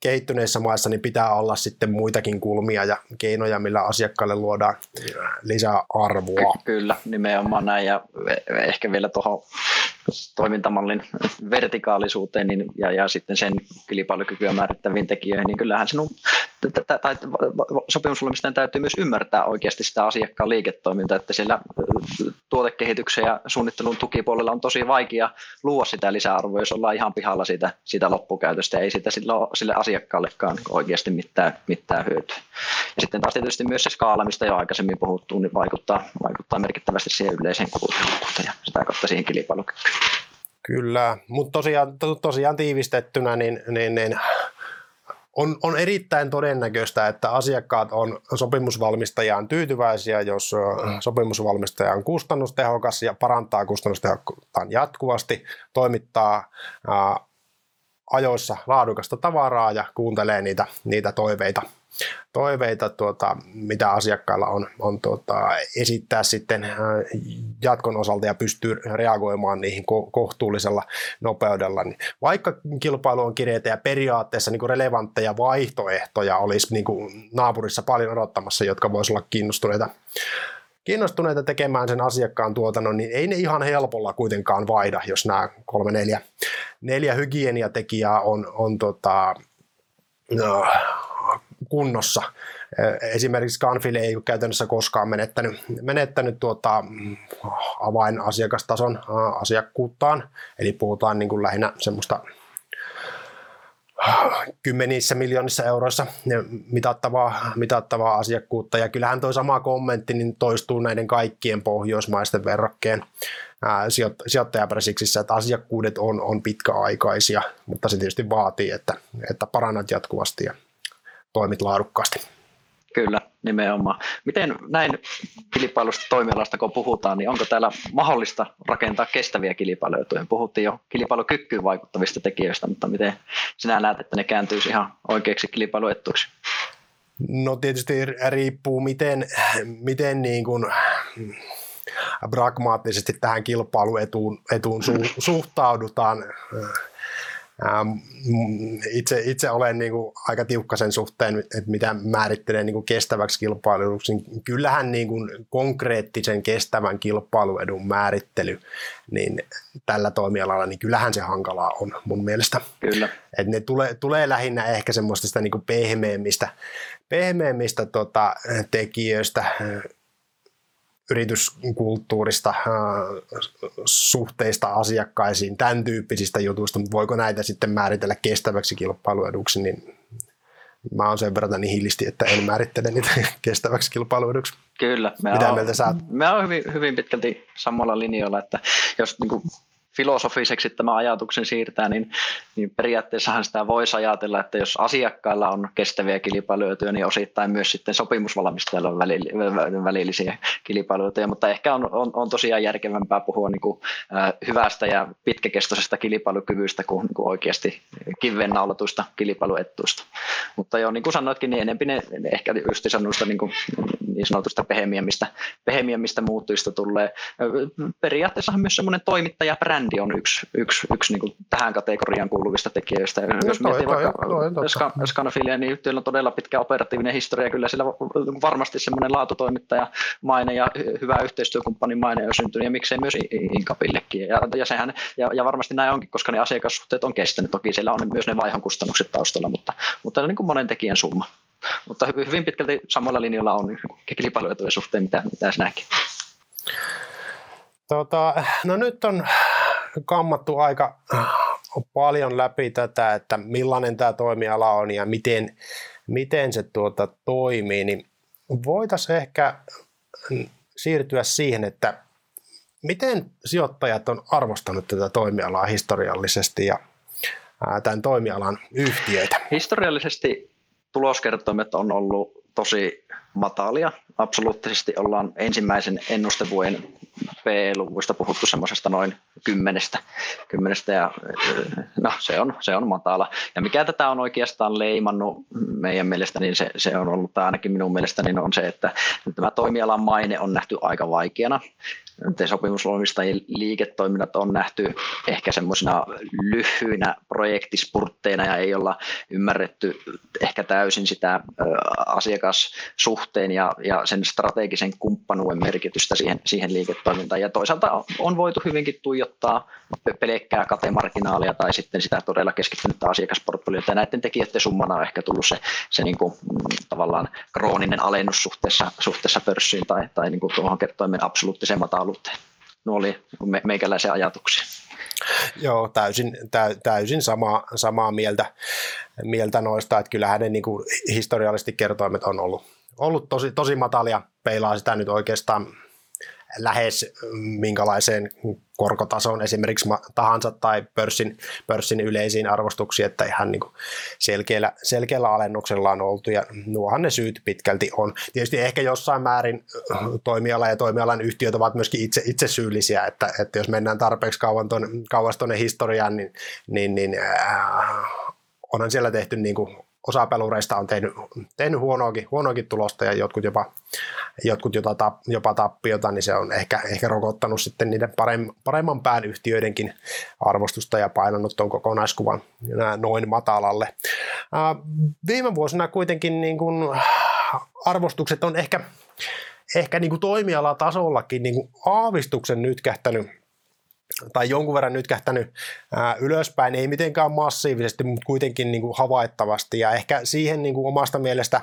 kehittyneissä maissa niin pitää olla sitten muitakin kulmia ja keinoja, millä asiakkaille luodaan lisää arvoa. Kyllä, nimenomaan näin ja ehkä vielä tuohon toimintamallin vertikaalisuuteen niin, ja, ja sitten sen kilpailukykyä määrittäviin tekijöihin, niin kyllähän sinun tai täytyy myös ymmärtää oikeasti sitä asiakkaan liiketoimintaa, että siellä tuotekehityksen ja suunnittelun tukipuolella on tosi vaikea luoda sitä lisäarvoa, jos ollaan ihan pihalla siitä, siitä loppukäytöstä ei sitä sille asiakkaallekaan oikeasti mitään, mitään hyötyä. Ja sitten taas tietysti myös se skaala, mistä jo aikaisemmin puhuttu, niin vaikuttaa, vaikuttaa merkittävästi siihen yleiseen kuluttajuuteen ja sitä kautta siihen kilpailukykyyn. Kyllä, mutta tosiaan, to, tosiaan tiivistettynä, niin, niin, niin on, on erittäin todennäköistä, että asiakkaat on sopimusvalmistajaan tyytyväisiä, jos sopimusvalmistaja on kustannustehokas ja parantaa kustannustehokkuuttaan jatkuvasti, toimittaa ajoissa laadukasta tavaraa ja kuuntelee niitä, niitä toiveita toiveita, tuota, mitä asiakkailla on, on tuota, esittää sitten äh, jatkon osalta ja pystyy reagoimaan niihin ko- kohtuullisella nopeudella. Niin vaikka kilpailu on kireitä ja periaatteessa niin kuin relevantteja vaihtoehtoja olisi niin kuin naapurissa paljon odottamassa, jotka voisivat olla kiinnostuneita kiinnostuneita tekemään sen asiakkaan tuotannon, niin ei ne ihan helpolla kuitenkaan vaihda, jos nämä kolme neljä, neljä hygieniatekijää on, on tota, no, kunnossa. Esimerkiksi Canfil ei ole käytännössä koskaan menettänyt, menettänyt tuota, avainasiakastason asiakkuuttaan, eli puhutaan niin kuin lähinnä semmoista kymmenissä miljoonissa euroissa mitattavaa, mitattavaa asiakkuutta. Ja kyllähän tuo sama kommentti niin toistuu näiden kaikkien pohjoismaisten verrokkeen sijoittajapresiksissä, että asiakkuudet on, on pitkäaikaisia, mutta se tietysti vaatii, että, että parannat jatkuvasti ja toimit laadukkaasti. Kyllä, nimenomaan. Miten näin kilpailusta toimialasta kun puhutaan, niin onko täällä mahdollista rakentaa kestäviä kilpailuetuja? Puhuttiin jo kilpailukykyyn vaikuttavista tekijöistä, mutta miten sinä näet, että ne kääntyisi ihan oikeiksi kilpailuetuiksi? No tietysti riippuu, miten, miten niin kuin pragmaattisesti tähän kilpailuetuun etuun su, suhtaudutaan itse, itse olen niin kuin aika tiukka sen suhteen, että mitä määrittelee niin kuin kestäväksi kilpailuksi. Kyllähän niin kuin konkreettisen kestävän kilpailuedun määrittely niin tällä toimialalla, niin kyllähän se hankalaa on mun mielestä. Kyllä. Et ne tulee, tulee lähinnä ehkä semmoista sitä niin kuin pehmeämmistä, pehmeämmistä tota, tekijöistä, yrityskulttuurista, äh, suhteista asiakkaisiin, tämän tyyppisistä jutuista, mutta voiko näitä sitten määritellä kestäväksi kilpailueduksi, niin mä oon sen verran niin hillisti, että en määrittele niitä kestäväksi kilpailueduksi. Kyllä. Mitä on, mieltä sä oot? Mä oon hyvin, hyvin pitkälti samalla linjoilla, että jos niin kuin filosofiseksi tämä ajatuksen siirtää, niin, niin periaatteessahan sitä voisi ajatella, että jos asiakkailla on kestäviä kilpailuetuja, niin osittain myös sitten sopimusvalmistajilla on välillisiä kilpailuetuja, mutta ehkä on, on, on tosiaan järkevämpää puhua niin kuin, äh, hyvästä ja pitkäkestoisesta kilpailukyvystä kuin, niin kuin oikeasti kivennaulatuista kilpailuettuista. Mutta joo, niin kuin sanoitkin, niin enemmän ne, ehkä just sanoista niin, kuin, niin sanotusta pehemiämmistä, pehemiämmistä muuttujista tulee. Periaatteessahan myös semmoinen toimittajabrändi brändi on yksi, yksi, yksi niin kuin tähän kategoriaan kuuluvista tekijöistä. No, Jos toi, miettii toi, vaikka toi, Scanafilia, niin yhtiöllä on todella pitkä operatiivinen historia. Kyllä sillä varmasti semmoinen laatutoimittaja maine ja hyvä yhteistyökumppanin maine on syntynyt ja miksei myös Inkapillekin. Ja, ja, sehän, ja, ja, varmasti näin onkin, koska ne asiakassuhteet on kestänyt. Toki siellä on myös ne vaihon kustannukset taustalla, mutta, mutta niin kuin monen tekijän summa. Mutta hyvin pitkälti samalla linjalla on kilpailuetujen suhteen, mitä, mitä sinäkin. Tota, no nyt on kammattu aika paljon läpi tätä, että millainen tämä toimiala on ja miten, miten se tuota toimii, niin voitaisiin ehkä siirtyä siihen, että miten sijoittajat on arvostanut tätä toimialaa historiallisesti ja tämän toimialan yhtiöitä? Historiallisesti tuloskertoimet on ollut tosi matalia. Absoluuttisesti ollaan ensimmäisen ennustevuoden P-luvuista puhuttu semmoisesta noin kymmenestä, kymmenestä ja no, se, on, se on matala. Ja mikä tätä on oikeastaan leimannut meidän mielestä, niin se, se on ollut, ainakin minun mielestäni niin on se, että tämä toimialan maine on nähty aika vaikeana sopimusvalmistajien liiketoiminnat on nähty ehkä semmoisina lyhyinä projektispurtteina ja ei olla ymmärretty ehkä täysin sitä asiakassuhteen ja, ja sen strategisen kumppanuuden merkitystä siihen, siihen liiketoimintaan. Ja toisaalta on voitu hyvinkin tuijottaa pelkkää katemarginaalia tai sitten sitä todella keskittynyttä asiakasportfoliota. Ja näiden tekijöiden summana on ehkä tullut se, se niin kuin, mm, tavallaan krooninen alennus suhteessa, suhteessa pörssiin tai, tai niin kuin tuohon kertoimen absoluuttiseen mataluuteen. Nuo oli meikäläisiä ajatuksia. Joo, täysin, tä, täysin sama, samaa mieltä, mieltä noista, että kyllähän ne niin kuin historiallisesti kertoimet on ollut, ollut tosi, tosi matalia, peilaa sitä nyt oikeastaan lähes minkälaiseen korkotasoon esimerkiksi tahansa tai pörssin, pörssin yleisiin arvostuksiin, että ihan niin selkeällä, selkeällä alennuksella on oltu ja nuohan ne syyt pitkälti on. Tietysti ehkä jossain määrin toimiala ja toimialan yhtiöt ovat myöskin itse, itse syyllisiä, että, että jos mennään tarpeeksi kauan tuonne, kauas tuonne historiaan, niin, niin, niin äh, onhan siellä tehty niin kuin osa pelureista on tehnyt, tehnyt huonoakin, huonoakin tulosta ja jotkut jopa, jotkut jopa, jopa tappiota, niin se on ehkä, ehkä rokottanut sitten niiden paremman pään yhtiöidenkin arvostusta ja painanut tuon kokonaiskuvan noin matalalle. Viime vuosina kuitenkin niin kuin arvostukset on ehkä, ehkä niin kuin toimialatasollakin niin kuin aavistuksen nytkähtänyt tai jonkun verran nyt kähtänyt ylöspäin, ei mitenkään massiivisesti, mutta kuitenkin niin kuin havaittavasti. Ja ehkä siihen niin kuin omasta mielestä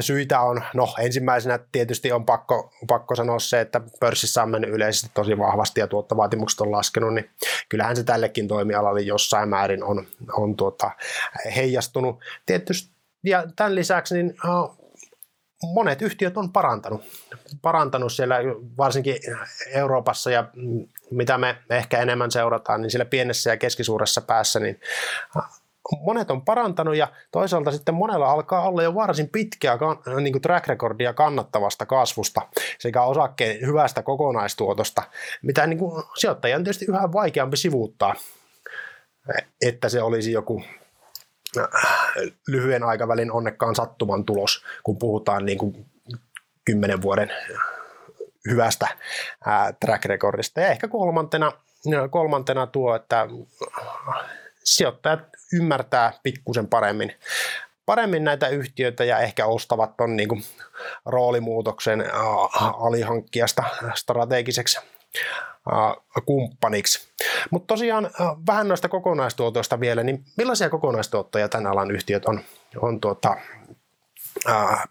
syitä on, no ensimmäisenä tietysti on pakko, pakko sanoa se, että pörssissä on mennyt yleisesti tosi vahvasti ja tuottovaatimukset on laskenut, niin kyllähän se tällekin toimialalle jossain määrin on, on tuota, heijastunut. Tietysti, ja tämän lisäksi niin monet yhtiöt on parantanut, parantanut siellä varsinkin Euroopassa ja mitä me ehkä enemmän seurataan, niin siellä pienessä ja keskisuuressa päässä, niin monet on parantanut ja toisaalta sitten monella alkaa olla jo varsin pitkää niin kuin track recordia kannattavasta kasvusta sekä osakkeen hyvästä kokonaistuotosta, mitä niin kuin sijoittajien on tietysti yhä vaikeampi sivuuttaa, että se olisi joku lyhyen aikavälin onnekkaan sattuman tulos, kun puhutaan niin kuin kymmenen vuoden hyvästä track recordista. Ja ehkä kolmantena, kolmantena tuo, että sijoittajat ymmärtää pikkusen paremmin, paremmin näitä yhtiöitä ja ehkä ostavat tuon niin roolimuutoksen alihankkijasta strategiseksi kumppaniksi. Mutta tosiaan vähän noista kokonaistuotoista vielä, niin millaisia kokonaistuottoja tämän alan yhtiöt on, on tuota,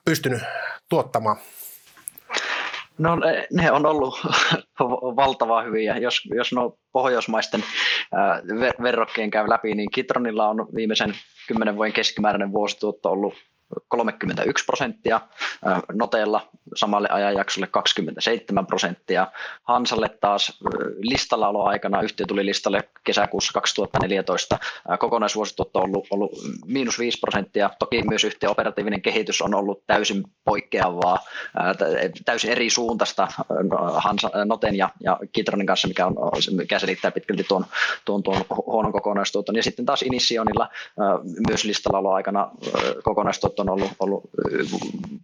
pystynyt tuottamaan? No ne on ollut valtavaa hyviä. Jos, jos no pohjoismaisten verrokkien käy läpi, niin Kitronilla on viimeisen kymmenen vuoden keskimääräinen vuosituotto ollut 31 prosenttia, Noteella samalle ajanjaksolle 27 prosenttia. Hansalle taas listalla aikana yhtiö tuli listalle kesäkuussa 2014, kokonaisvuosituotto on ollut, ollut miinus 5 prosenttia. Toki myös yhtiön operatiivinen kehitys on ollut täysin poikkeavaa, täysin eri suuntaista Hansa, Noten ja, ja Kitronin kanssa, mikä, on, mikä selittää pitkälti tuon, tuon, tuon huonon kokonaistuoton. Ja sitten taas Initionilla myös listalla aikana kokonaistuotto on ollut, ollut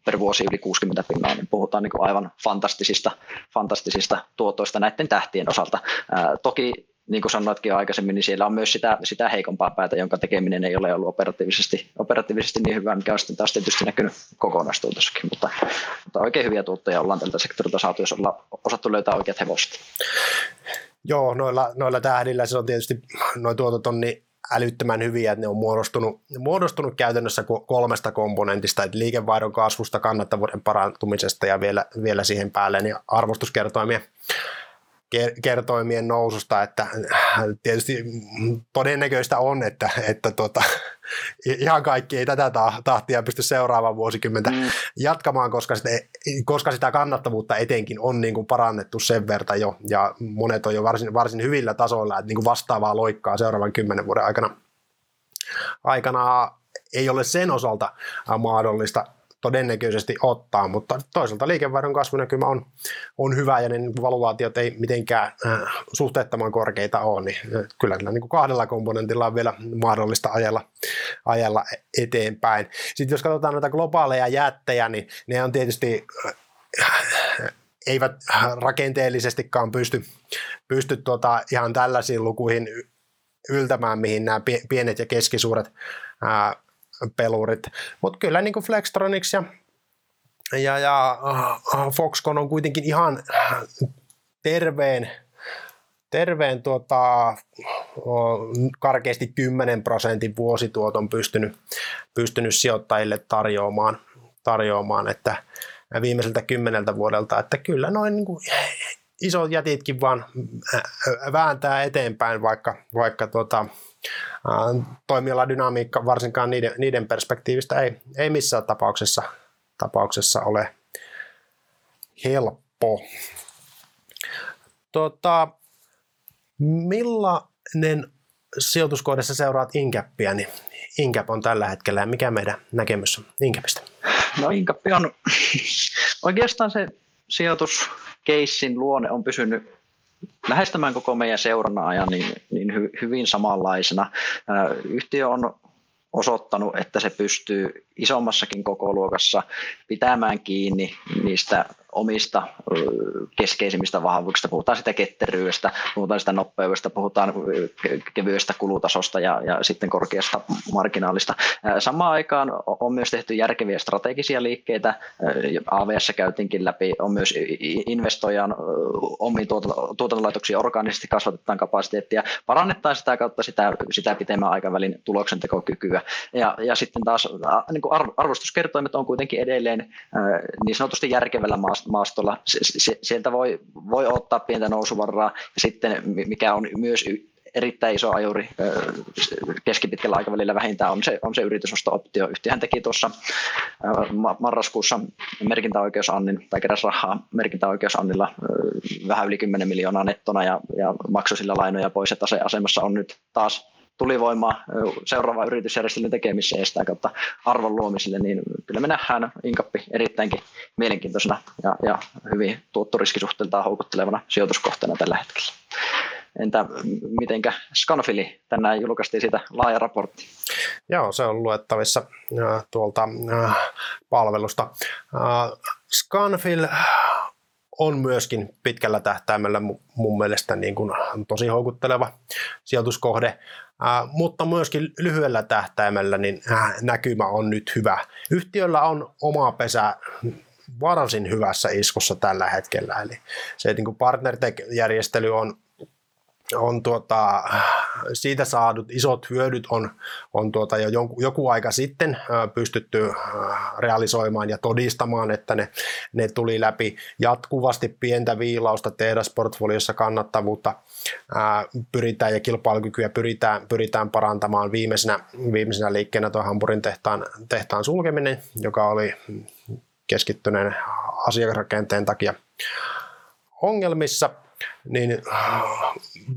per vuosi yli 60 pinnaa, niin puhutaan niin kuin aivan fantastisista, fantastisista tuotoista näiden tähtien osalta. Ää, toki niin kuin sanoitkin jo aikaisemmin, niin siellä on myös sitä, sitä heikompaa päätä, jonka tekeminen ei ole ollut operatiivisesti, operatiivisesti niin hyvä, mikä on sitten taas tietysti näkynyt kokonaistuotossakin, mutta, mutta oikein hyviä tuottoja ollaan tältä sektorilta saatu, jos ollaan osattu löytää oikeat hevoset. Joo, noilla, noilla tähdillä se on tietysti, noin tuotot on niin älyttömän hyviä, että ne on muodostunut, muodostunut käytännössä kolmesta komponentista, että liikevaihdon kasvusta, kannattavuuden parantumisesta ja vielä, vielä siihen päälle niin arvostuskertoimia kertoimien noususta, että tietysti todennäköistä on, että, että tota, ihan kaikki ei tätä tahtia pysty seuraavan vuosikymmentä mm. jatkamaan, koska sitä, koska sitä kannattavuutta etenkin on niin kuin parannettu sen verran jo, ja monet on jo varsin, varsin hyvillä tasoilla, että niin kuin vastaavaa loikkaa seuraavan kymmenen vuoden aikana, aikana ei ole sen osalta mahdollista todennäköisesti ottaa, mutta toisaalta liikevaihdon kasvunäkymä on, on hyvä ja ne valuaatiot ei mitenkään äh, suhteettoman korkeita ole, niin äh, kyllä niin kuin kahdella komponentilla on vielä mahdollista ajella, ajella eteenpäin. Sitten jos katsotaan näitä globaaleja jättejä, niin ne on tietysti äh, eivät rakenteellisestikaan pysty, pysty tuota ihan tällaisiin lukuihin yltämään, mihin nämä pienet ja keskisuuret ää, pelurit. Mutta kyllä niin kuin Flextronics ja, ja, ja uh, Foxconn on kuitenkin ihan terveen, terveen tuota, karkeasti 10 prosentin vuosituoton pystynyt, pystynyt sijoittajille tarjoamaan, tarjoamaan että viimeiseltä kymmeneltä vuodelta, että kyllä noin niin kuin isot jätitkin vaan vääntää eteenpäin, vaikka, vaikka tuota, toimialadynamiikka varsinkaan niiden, niiden perspektiivistä ei, ei missään tapauksessa, tapauksessa ole helppo. Tota, millainen sijoituskohdassa seuraat Incapia, niin Incap on tällä hetkellä ja mikä meidän näkemys on Incapista? No Incap on oikeastaan se sijoituskeissin luonne on pysynyt lähestymään koko meidän seurannan ajan niin, niin hy, hyvin samanlaisena. Yhtiö on osoittanut, että se pystyy isommassakin kokoluokassa pitämään kiinni niistä omista keskeisimmistä vahvuuksista. Puhutaan sitä ketteryydestä, puhutaan sitä nopeudesta, puhutaan kevyestä kulutasosta ja, ja sitten korkeasta marginaalista. Samaan aikaan on myös tehty järkeviä strategisia liikkeitä. AVS käytiinkin läpi, on myös investoijan omiin tuotantolaitoksiin orgaanisesti kasvatetaan kapasiteettia, parannetaan sitä kautta sitä, sitä pitemmän aikavälin tuloksentekokykyä. Ja, ja sitten taas niin arvostuskertoimet on kuitenkin edelleen niin sanotusti järkevällä maastolla. Sieltä voi, voi ottaa pientä nousuvarraa ja sitten mikä on myös erittäin iso ajuri keskipitkällä aikavälillä vähintään on se, on se yritysosto-optio. Yhtiöhän teki tuossa marraskuussa merkintäoikeusannin tai keräs rahaa merkintäoikeusannilla vähän yli 10 miljoonaa nettona ja, ja maksoi sillä lainoja pois ja taseasemassa on nyt taas tulivoimaa seuraava yritysjärjestelyn tekemiseen ja sitä kautta arvon luomiselle, niin kyllä me nähdään Inkappi erittäinkin mielenkiintoisena ja, ja hyvin tuottoriskisuhteeltaan houkuttelevana sijoituskohteena tällä hetkellä. Entä mitenkä Scanfili? Tänään julkaistiin siitä laaja raportti. Joo, se on luettavissa tuolta palvelusta. Scanfil on myöskin pitkällä tähtäimellä mun mielestä niin kuin tosi houkutteleva sijoituskohde, mutta myöskin lyhyellä tähtäimellä niin näkymä on nyt hyvä. Yhtiöllä on oma pesä varsin hyvässä iskussa tällä hetkellä, eli se niin kuin PartnerTech-järjestely on on tuota, siitä saadut isot hyödyt on, on tuota jo joku, joku aika sitten pystytty realisoimaan ja todistamaan, että ne, ne tuli läpi jatkuvasti pientä viilausta tehdasportfoliossa kannattavuutta ää, pyritään ja kilpailukykyä pyritään, pyritään parantamaan viimeisenä, viimeisenä liikkeenä tuo Hampurin tehtaan, tehtaan sulkeminen, joka oli keskittyneen asiakasrakenteen takia ongelmissa – niin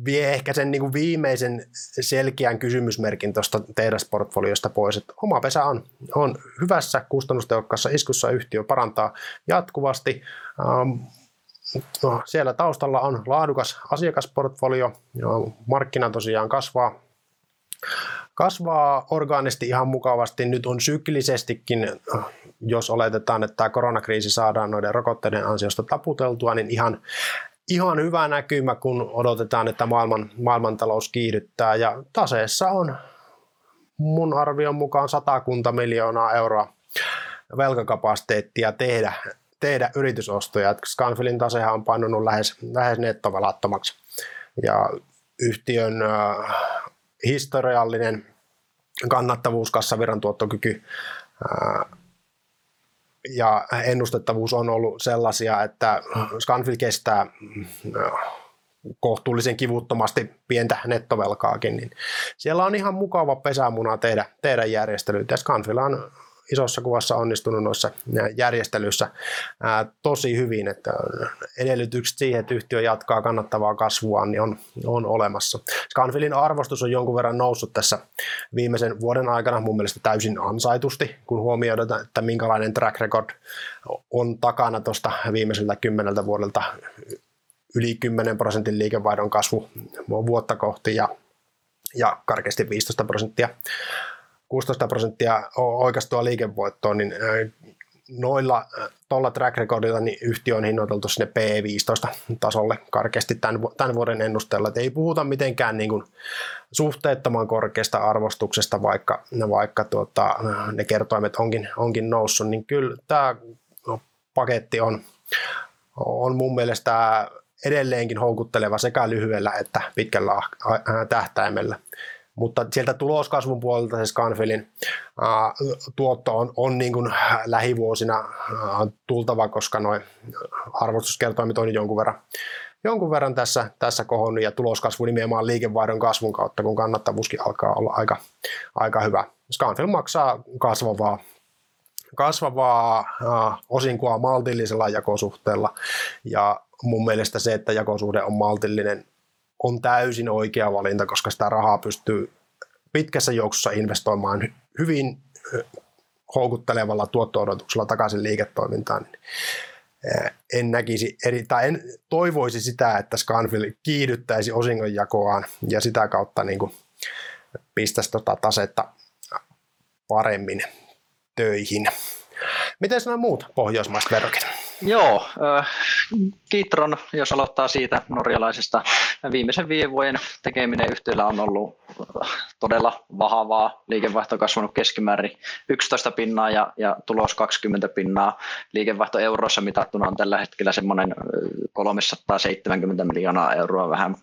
vie ehkä sen niin kuin viimeisen selkeän kysymysmerkin tuosta tehdasportfoliosta pois, että oma pesä on, on hyvässä kustannustehokkaassa iskussa yhtiö parantaa jatkuvasti. Ähm, no, siellä taustalla on laadukas asiakasportfolio, markkina tosiaan kasvaa, kasvaa orgaanisesti ihan mukavasti. Nyt on syklisestikin, jos oletetaan, että tämä koronakriisi saadaan noiden rokotteiden ansiosta taputeltua, niin ihan ihan hyvä näkymä, kun odotetaan, että maailman, maailmantalous kiihdyttää. Ja taseessa on mun arvion mukaan satakunta miljoonaa euroa velkakapasiteettia tehdä, tehdä yritysostoja. Scanfilin tasehan on painunut lähes, lähes nettovelattomaksi. Ja yhtiön äh, historiallinen kannattavuus, kassavirran tuottokyky äh, ja ennustettavuus on ollut sellaisia, että Scanfil kestää kohtuullisen kivuttomasti pientä nettovelkaakin, niin siellä on ihan mukava pesämuna tehdä, tehdä järjestelyitä. Scanfil on isossa kuvassa onnistunut noissa järjestelyissä tosi hyvin, että edellytykset siihen, että yhtiö jatkaa kannattavaa kasvua, niin on, on olemassa. Scanfilin arvostus on jonkun verran noussut tässä viimeisen vuoden aikana mun mielestä täysin ansaitusti, kun huomioidaan, että minkälainen track record on takana tuosta viimeiseltä kymmeneltä vuodelta yli 10 prosentin liikevaihdon kasvu vuotta kohti ja, ja karkeasti 15 prosenttia 16 prosenttia oikeastaan liikevoittoa, niin noilla tuolla track recordilla niin yhtiö on hinnoiteltu sinne P15-tasolle karkeasti tämän, tämän vuoden ennusteella. Et ei puhuta mitenkään niin kuin suhteettoman korkeasta arvostuksesta, vaikka, vaikka tuota, ne kertoimet onkin, onkin noussut, niin kyllä tämä paketti on, on mun mielestä edelleenkin houkutteleva sekä lyhyellä että pitkällä tähtäimellä mutta sieltä tuloskasvun puolelta se Scanfilin tuotto on, on niin kuin lähivuosina tultava, koska noin arvostuskertoimet on jonkun verran, jonkun verran tässä, tässä kohonnut ja tuloskasvu nimenomaan liikevaihdon kasvun kautta, kun kannattavuuskin alkaa olla aika, aika hyvä. Scanfil maksaa kasvavaa kasvavaa osinkoa maltillisella jakosuhteella ja mun mielestä se, että jakosuhde on maltillinen on täysin oikea valinta, koska sitä rahaa pystyy pitkässä juoksussa investoimaan hyvin houkuttelevalla tuotto-odotuksella takaisin liiketoimintaan. En näkisi eri, tai en toivoisi sitä, että Scanfil kiihdyttäisi osingonjakoaan ja sitä kautta niin kuin pistäisi tota tasetta paremmin töihin. Miten nämä muut pohjoismaiset verrokit? Joo, äh, Kitron, jos aloittaa siitä norjalaisesta, viimeisen viiden vuoden tekeminen yhtiöllä on ollut todella vahvaa, liikevaihto kasvanut keskimäärin 11 pinnaa ja, ja tulos 20 pinnaa. Liikevaihto eurossa mitattuna on tällä hetkellä semmoinen 370 miljoonaa euroa vähän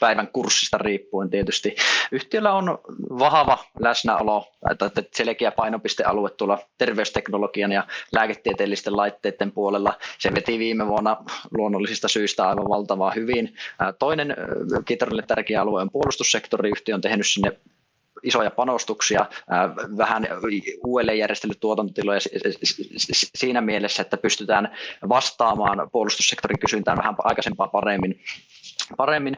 päivän kurssista riippuen tietysti. Yhtiöllä on vahva läsnäolo, että selkeä painopistealue tuolla terveysteknologian ja lääketieteellisten laitteiden puolella. Se veti viime vuonna luonnollisista syistä aivan valtavaa hyvin. Toinen Kitronille tärkeä alue on puolustussektori. Yhtiö on tehnyt sinne isoja panostuksia, vähän uudelleen järjestellyt tuotantotiloja siinä mielessä, että pystytään vastaamaan puolustussektorin kysyntään vähän aikaisempaa paremmin. paremmin.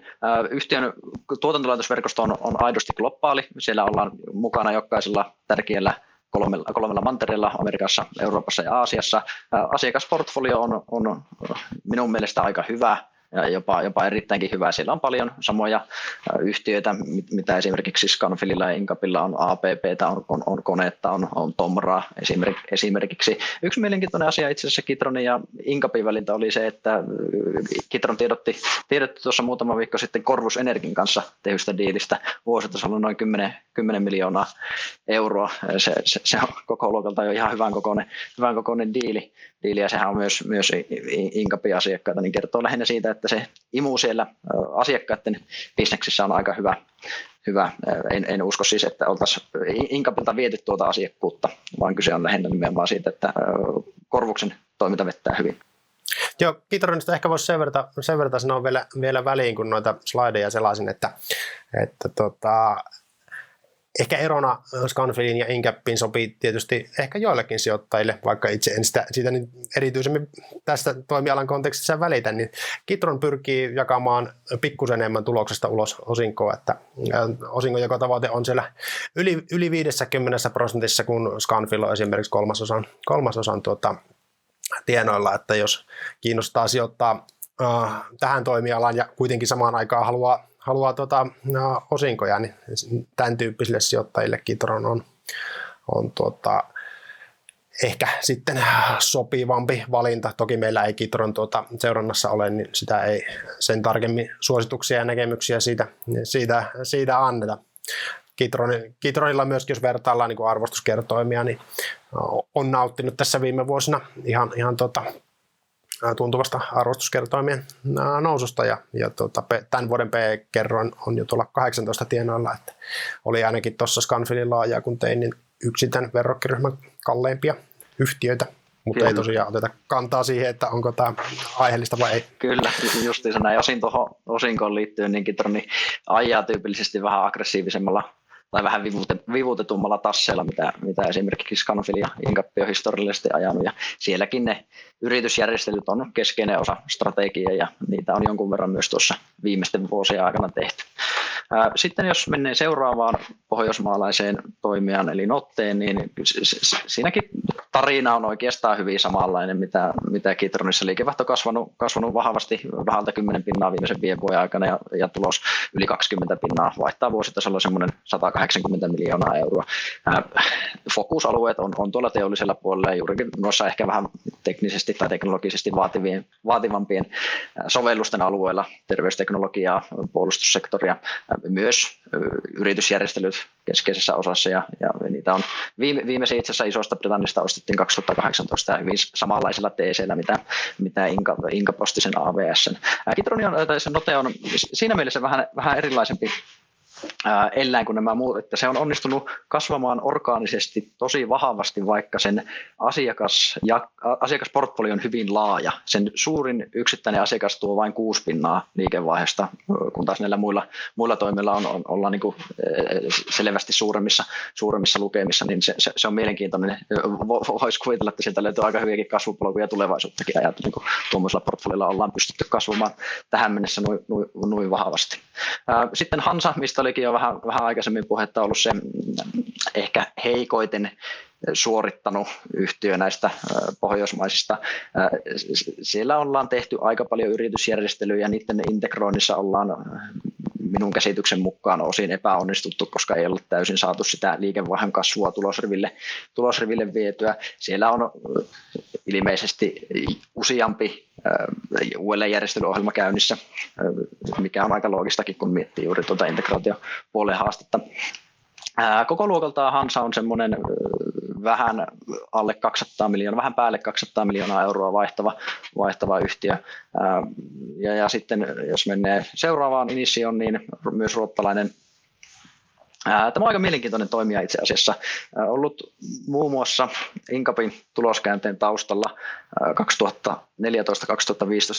Yhtiön tuotantolaitosverkosto on, on aidosti globaali. Siellä ollaan mukana jokaisella tärkeällä kolmella, kolmella mantereella, Amerikassa, Euroopassa ja Aasiassa. Asiakasportfolio on, on minun mielestä aika hyvä ja jopa, jopa erittäinkin hyvä. Siellä on paljon samoja yhtiöitä, mitä esimerkiksi Scanfililla ja Incapilla on APP, on, on, on Konetta, on, on Tomra esimerkiksi. Yksi mielenkiintoinen asia itse asiassa Kitronin ja Incapin väliltä oli se, että Kitron tiedotti, tiedotti tuossa muutama viikko sitten Korvus Energin kanssa tehystä diilistä. Vuositasolla noin 10, 10 miljoonaa euroa. Se, se, se on koko luokalta jo ihan hyvän kokoinen, hyvän kokoinen diili, ja sehän on myös, myös Incapin asiakkaita, niin kertoo lähinnä siitä, että se imu siellä asiakkaiden bisneksissä on aika hyvä. hyvä. En, en usko siis, että oltaisiin Incapilta viety tuota asiakkuutta, vaan kyse on lähinnä nimenomaan siitä, että Korvuksen toiminta vettää hyvin. Joo, Kitronista ehkä voisi sen verran, sen verran sanoa vielä, vielä väliin, kun noita slideja selasin, että, että tota, ehkä erona Scanfilin ja Incapin sopii tietysti ehkä joillekin sijoittajille, vaikka itse en sitä, siitä niin erityisemmin tästä toimialan kontekstissa välitä, niin Kitron pyrkii jakamaan pikkusen enemmän tuloksesta ulos osinkoa, että osingon tavoite on siellä yli, yli 50 prosentissa, kun Scanfil on esimerkiksi kolmasosan, kolmasosan tuota, tienoilla, että jos kiinnostaa sijoittaa äh, tähän toimialaan ja kuitenkin samaan aikaan haluaa, haluaa äh, osinkoja, niin tämän tyyppisille sijoittajille Kitron on, on tuota, ehkä sitten sopivampi valinta. Toki meillä ei Kitron tuota seurannassa ole, niin sitä ei sen tarkemmin suosituksia ja näkemyksiä siitä, siitä, siitä anneta. Kitron, Kitronilla myöskin, jos vertaillaan niin arvostuskertoimia, niin on nauttinut tässä viime vuosina ihan, ihan tota, tuntuvasta arvostuskertoimien noususta. Ja, ja tota, tämän vuoden P-kerroin on jo tuolla 18 tienoilla, että oli ainakin tuossa Scanfilin laaja, kun tein, niin yksi tämän verrokkiryhmän kalleimpia yhtiöitä, mutta ei tosiaan oteta kantaa siihen, että onko tämä aiheellista vai ei. Kyllä, justiinsa näin. Osin tuohon osinkoon liittyen, niin Kitroni ajaa tyypillisesti vähän aggressiivisemmalla tai vähän vivutetummalla tasseella, mitä, mitä esimerkiksi Scanfil ja on historiallisesti ajanut. Ja sielläkin ne yritysjärjestelyt on keskeinen osa strategiaa ja niitä on jonkun verran myös tuossa viimeisten vuosien aikana tehty. Sitten jos menee seuraavaan pohjoismaalaiseen toimijaan eli Notteen, niin siinäkin tarina on oikeastaan hyvin samanlainen, mitä, mitä Kitronissa liikevaihto kasvanut, kasvanut vahvasti vähältä 10 pinnaa viimeisen viiden vuoden aikana ja, ja tulos yli 20 pinnaa vaihtaa vuositasolla semmoinen 180 miljoonaa euroa. Fokusalueet on, on tuolla teollisella puolella juurikin noissa ehkä vähän teknisesti tai teknologisesti vaativien, vaativampien sovellusten alueella, terveysteknologiaa, puolustussektoria, myös yritysjärjestelyt keskeisessä osassa ja, ja niitä on viime, viimeisin itse asiassa isosta Britannista ostettiin 2018 ja hyvin samanlaisella TCllä, mitä, mitä Inka, Inka posti sen AVS. Kitronion, tai se Note on siinä mielessä vähän, vähän erilaisempi eläin kuin nämä muut, että se on onnistunut kasvamaan orgaanisesti tosi vahvasti, vaikka sen asiakas, ja, asiakasportfolio on hyvin laaja. Sen suurin yksittäinen asiakas tuo vain kuusi pinnaa liikevaihdosta, kun taas näillä muilla, muilla toimilla on, on, ollaan niin kuin selvästi suuremmissa, suuremmissa lukemissa, niin se, se, se on mielenkiintoinen. Voisi kuvitella, että sieltä löytyy aika hyviäkin kasvupolkuja tulevaisuuttakin ajatellen, kun tuommoisella portfoliolla ollaan pystytty kasvamaan tähän mennessä noin, noin, noin vahvasti. Sitten Hansa, mistä oli olikin jo vähän, vähän aikaisemmin puhetta ollut se mm, ehkä heikoiten suorittanut yhtiö näistä pohjoismaisista. Siellä ollaan tehty aika paljon yritysjärjestelyjä niiden integroinnissa ollaan minun käsityksen mukaan osin epäonnistuttu, koska ei ole täysin saatu sitä liikevaihdon kasvua tulosriville, tulosriville vietyä. Siellä on ilmeisesti useampi uudelleen käynnissä, mikä on aika loogistakin, kun miettii juuri tuota integraatiopuolen haastetta. Koko luokaltaan Hansa on semmoinen vähän alle 200 miljoonaa, vähän päälle 200 miljoonaa euroa vaihtava, vaihtava yhtiö. Ja, ja sitten jos menee seuraavaan Inision, niin myös ruottalainen Tämä on aika mielenkiintoinen toimija itse asiassa. Ollut muun muassa Inkapin tuloskäänteen taustalla 2014-2015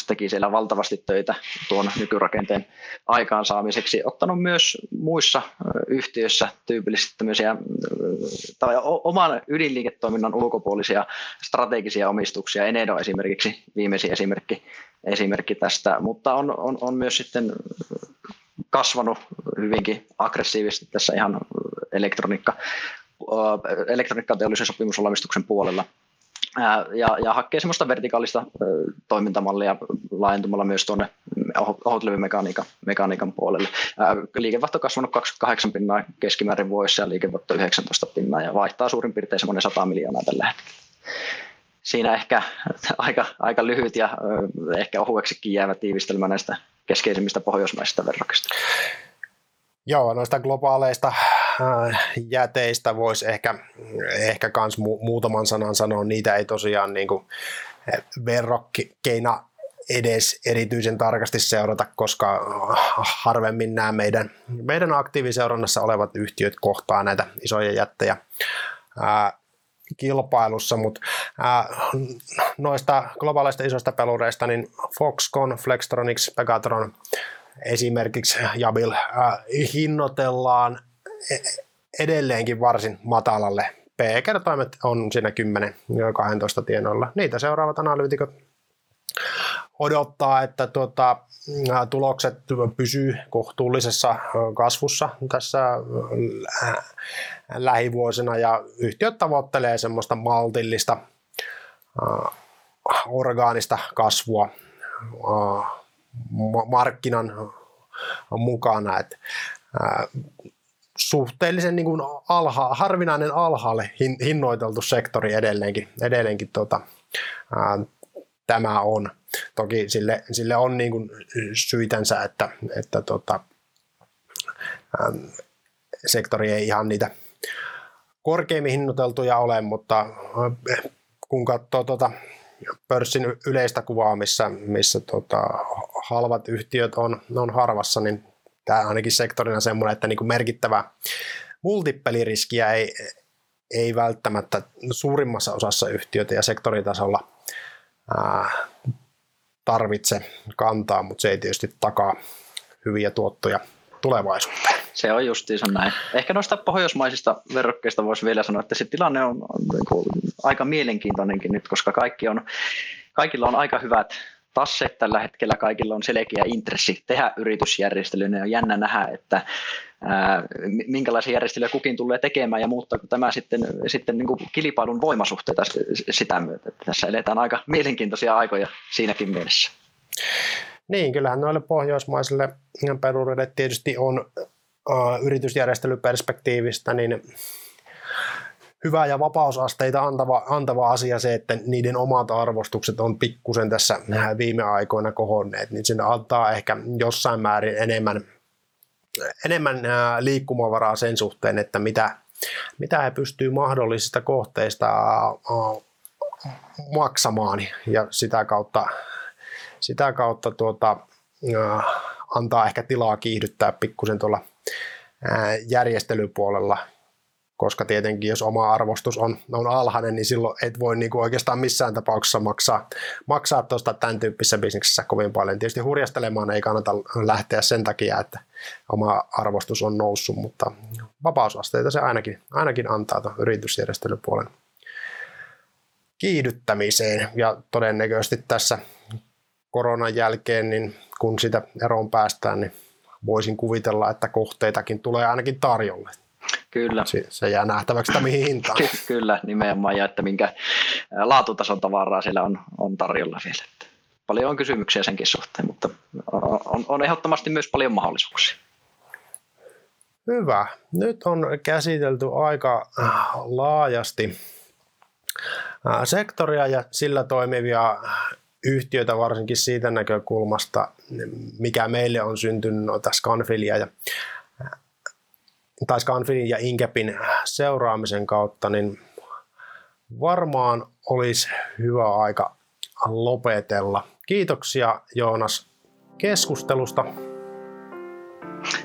teki siellä valtavasti töitä tuon nykyrakenteen aikaansaamiseksi. Ottanut myös muissa yhtiöissä tyypillisesti tämmöisiä tai oman ydinliiketoiminnan ulkopuolisia strategisia omistuksia. Enedo esimerkiksi viimeisin esimerkki, esimerkki tästä, mutta on, on, on myös sitten kasvanut hyvinkin aggressiivisesti tässä ihan elektroniikka, elektroniikkateollisen sopimusolamistuksen puolella. Ja, ja hakee semmoista vertikaalista toimintamallia laajentumalla myös tuonne ohutlevymekaniikan mekaniikan puolelle. Liikevaihto on kasvanut 28 pinnaa keskimäärin vuodessa ja liikevaihto 19 pinnaa ja vaihtaa suurin piirtein semmoinen 100 miljoonaa tällä hetkellä. Siinä ehkä aika, aika lyhyt ja ehkä ohueksikin jäävä tiivistelmä näistä keskeisimmistä pohjoismaisista verrokista. Joo, noista globaaleista jäteistä voisi ehkä, ehkä kans mu- muutaman sanan sanoa. Niitä ei tosiaan niin kuin eh, verrokkeina edes erityisen tarkasti seurata, koska harvemmin nämä meidän, meidän aktiiviseurannassa olevat yhtiöt kohtaa näitä isoja jättejä ää, äh, kilpailussa, mutta ää, äh, noista globaaleista isoista pelureista, niin Foxconn, Flextronics, Pegatron, esimerkiksi Jabil äh, hinnoitellaan edelleenkin varsin matalalle. P-kertoimet on siinä 10-12 tienoilla. Niitä seuraavat analyytikot odottaa, että tuota, tulokset pysyy kohtuullisessa kasvussa tässä lähivuosina ja yhtiöt tavoittelee semmoista maltillista orgaanista kasvua markkinan mukana. Et, suhteellisen niin kuin alha, harvinainen alhaalle hin, hinnoiteltu sektori edelleenkin, edelleenkin tota, ää, tämä on. Toki sille, sille on niin kuin syitänsä, että, että tota, ää, sektori ei ihan niitä korkeimmin hinnoiteltuja ole, mutta kun katsoo tota pörssin yleistä kuvaa, missä, missä tota, halvat yhtiöt on, on harvassa, niin tämä ainakin sektorina semmoinen, että niin kuin merkittävä multipeliriskiä ei, ei välttämättä suurimmassa osassa yhtiöitä ja sektoritasolla ää, tarvitse kantaa, mutta se ei tietysti takaa hyviä tuottoja tulevaisuuteen. Se on justiinsa näin. Ehkä noista pohjoismaisista verrokkeista voisi vielä sanoa, että se tilanne on, on niin aika mielenkiintoinenkin nyt, koska kaikki on, kaikilla on aika hyvät tasseet tällä hetkellä, kaikilla on selkeä intressi tehdä yritysjärjestelyä. Ne on jännä nähdä, että ää, minkälaisia järjestelyjä kukin tulee tekemään ja muuttaako tämä sitten, sitten niin kuin kilpailun voimasuhteita sitä myötä. Tässä eletään aika mielenkiintoisia aikoja siinäkin mielessä. Niin, kyllähän noille pohjoismaisille perureille tietysti on uh, yritysjärjestelyperspektiivistä, niin hyvä ja vapausasteita antava, antava asia se, että niiden omat arvostukset on pikkusen tässä viime aikoina kohonneet, niin se antaa ehkä jossain määrin enemmän, enemmän liikkumavaraa sen suhteen, että mitä, mitä he pystyy mahdollisista kohteista maksamaan ja sitä kautta, sitä kautta tuota, antaa ehkä tilaa kiihdyttää pikkusen tuolla järjestelypuolella koska tietenkin jos oma arvostus on, on alhainen, niin silloin et voi niin kuin oikeastaan missään tapauksessa maksaa, maksaa tuosta tämän tyyppisessä bisneksessä kovin paljon. Tietysti hurjastelemaan ei kannata lähteä sen takia, että oma arvostus on noussut, mutta vapausasteita se ainakin, ainakin antaa tuon yritysjärjestelypuolen kiihdyttämiseen ja todennäköisesti tässä koronan jälkeen, niin kun sitä eroon päästään, niin voisin kuvitella, että kohteitakin tulee ainakin tarjolle. Kyllä. Se, se jää nähtäväksi, että mihin hintaan. Ky- kyllä, nimenomaan, ja että minkä laatutason tavaraa siellä on, on tarjolla vielä. Että paljon on kysymyksiä senkin suhteen, mutta on, on ehdottomasti myös paljon mahdollisuuksia. Hyvä. Nyt on käsitelty aika laajasti sektoria ja sillä toimivia yhtiöitä varsinkin siitä näkökulmasta, mikä meille on syntynyt noita Scanfilia ja tai Scanfinin ja Inkepin seuraamisen kautta, niin varmaan olisi hyvä aika lopetella. Kiitoksia Joonas keskustelusta.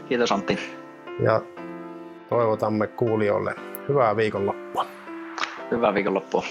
Kiitos Antti. Ja toivotamme kuulijoille hyvää viikonloppua. Hyvää viikonloppua.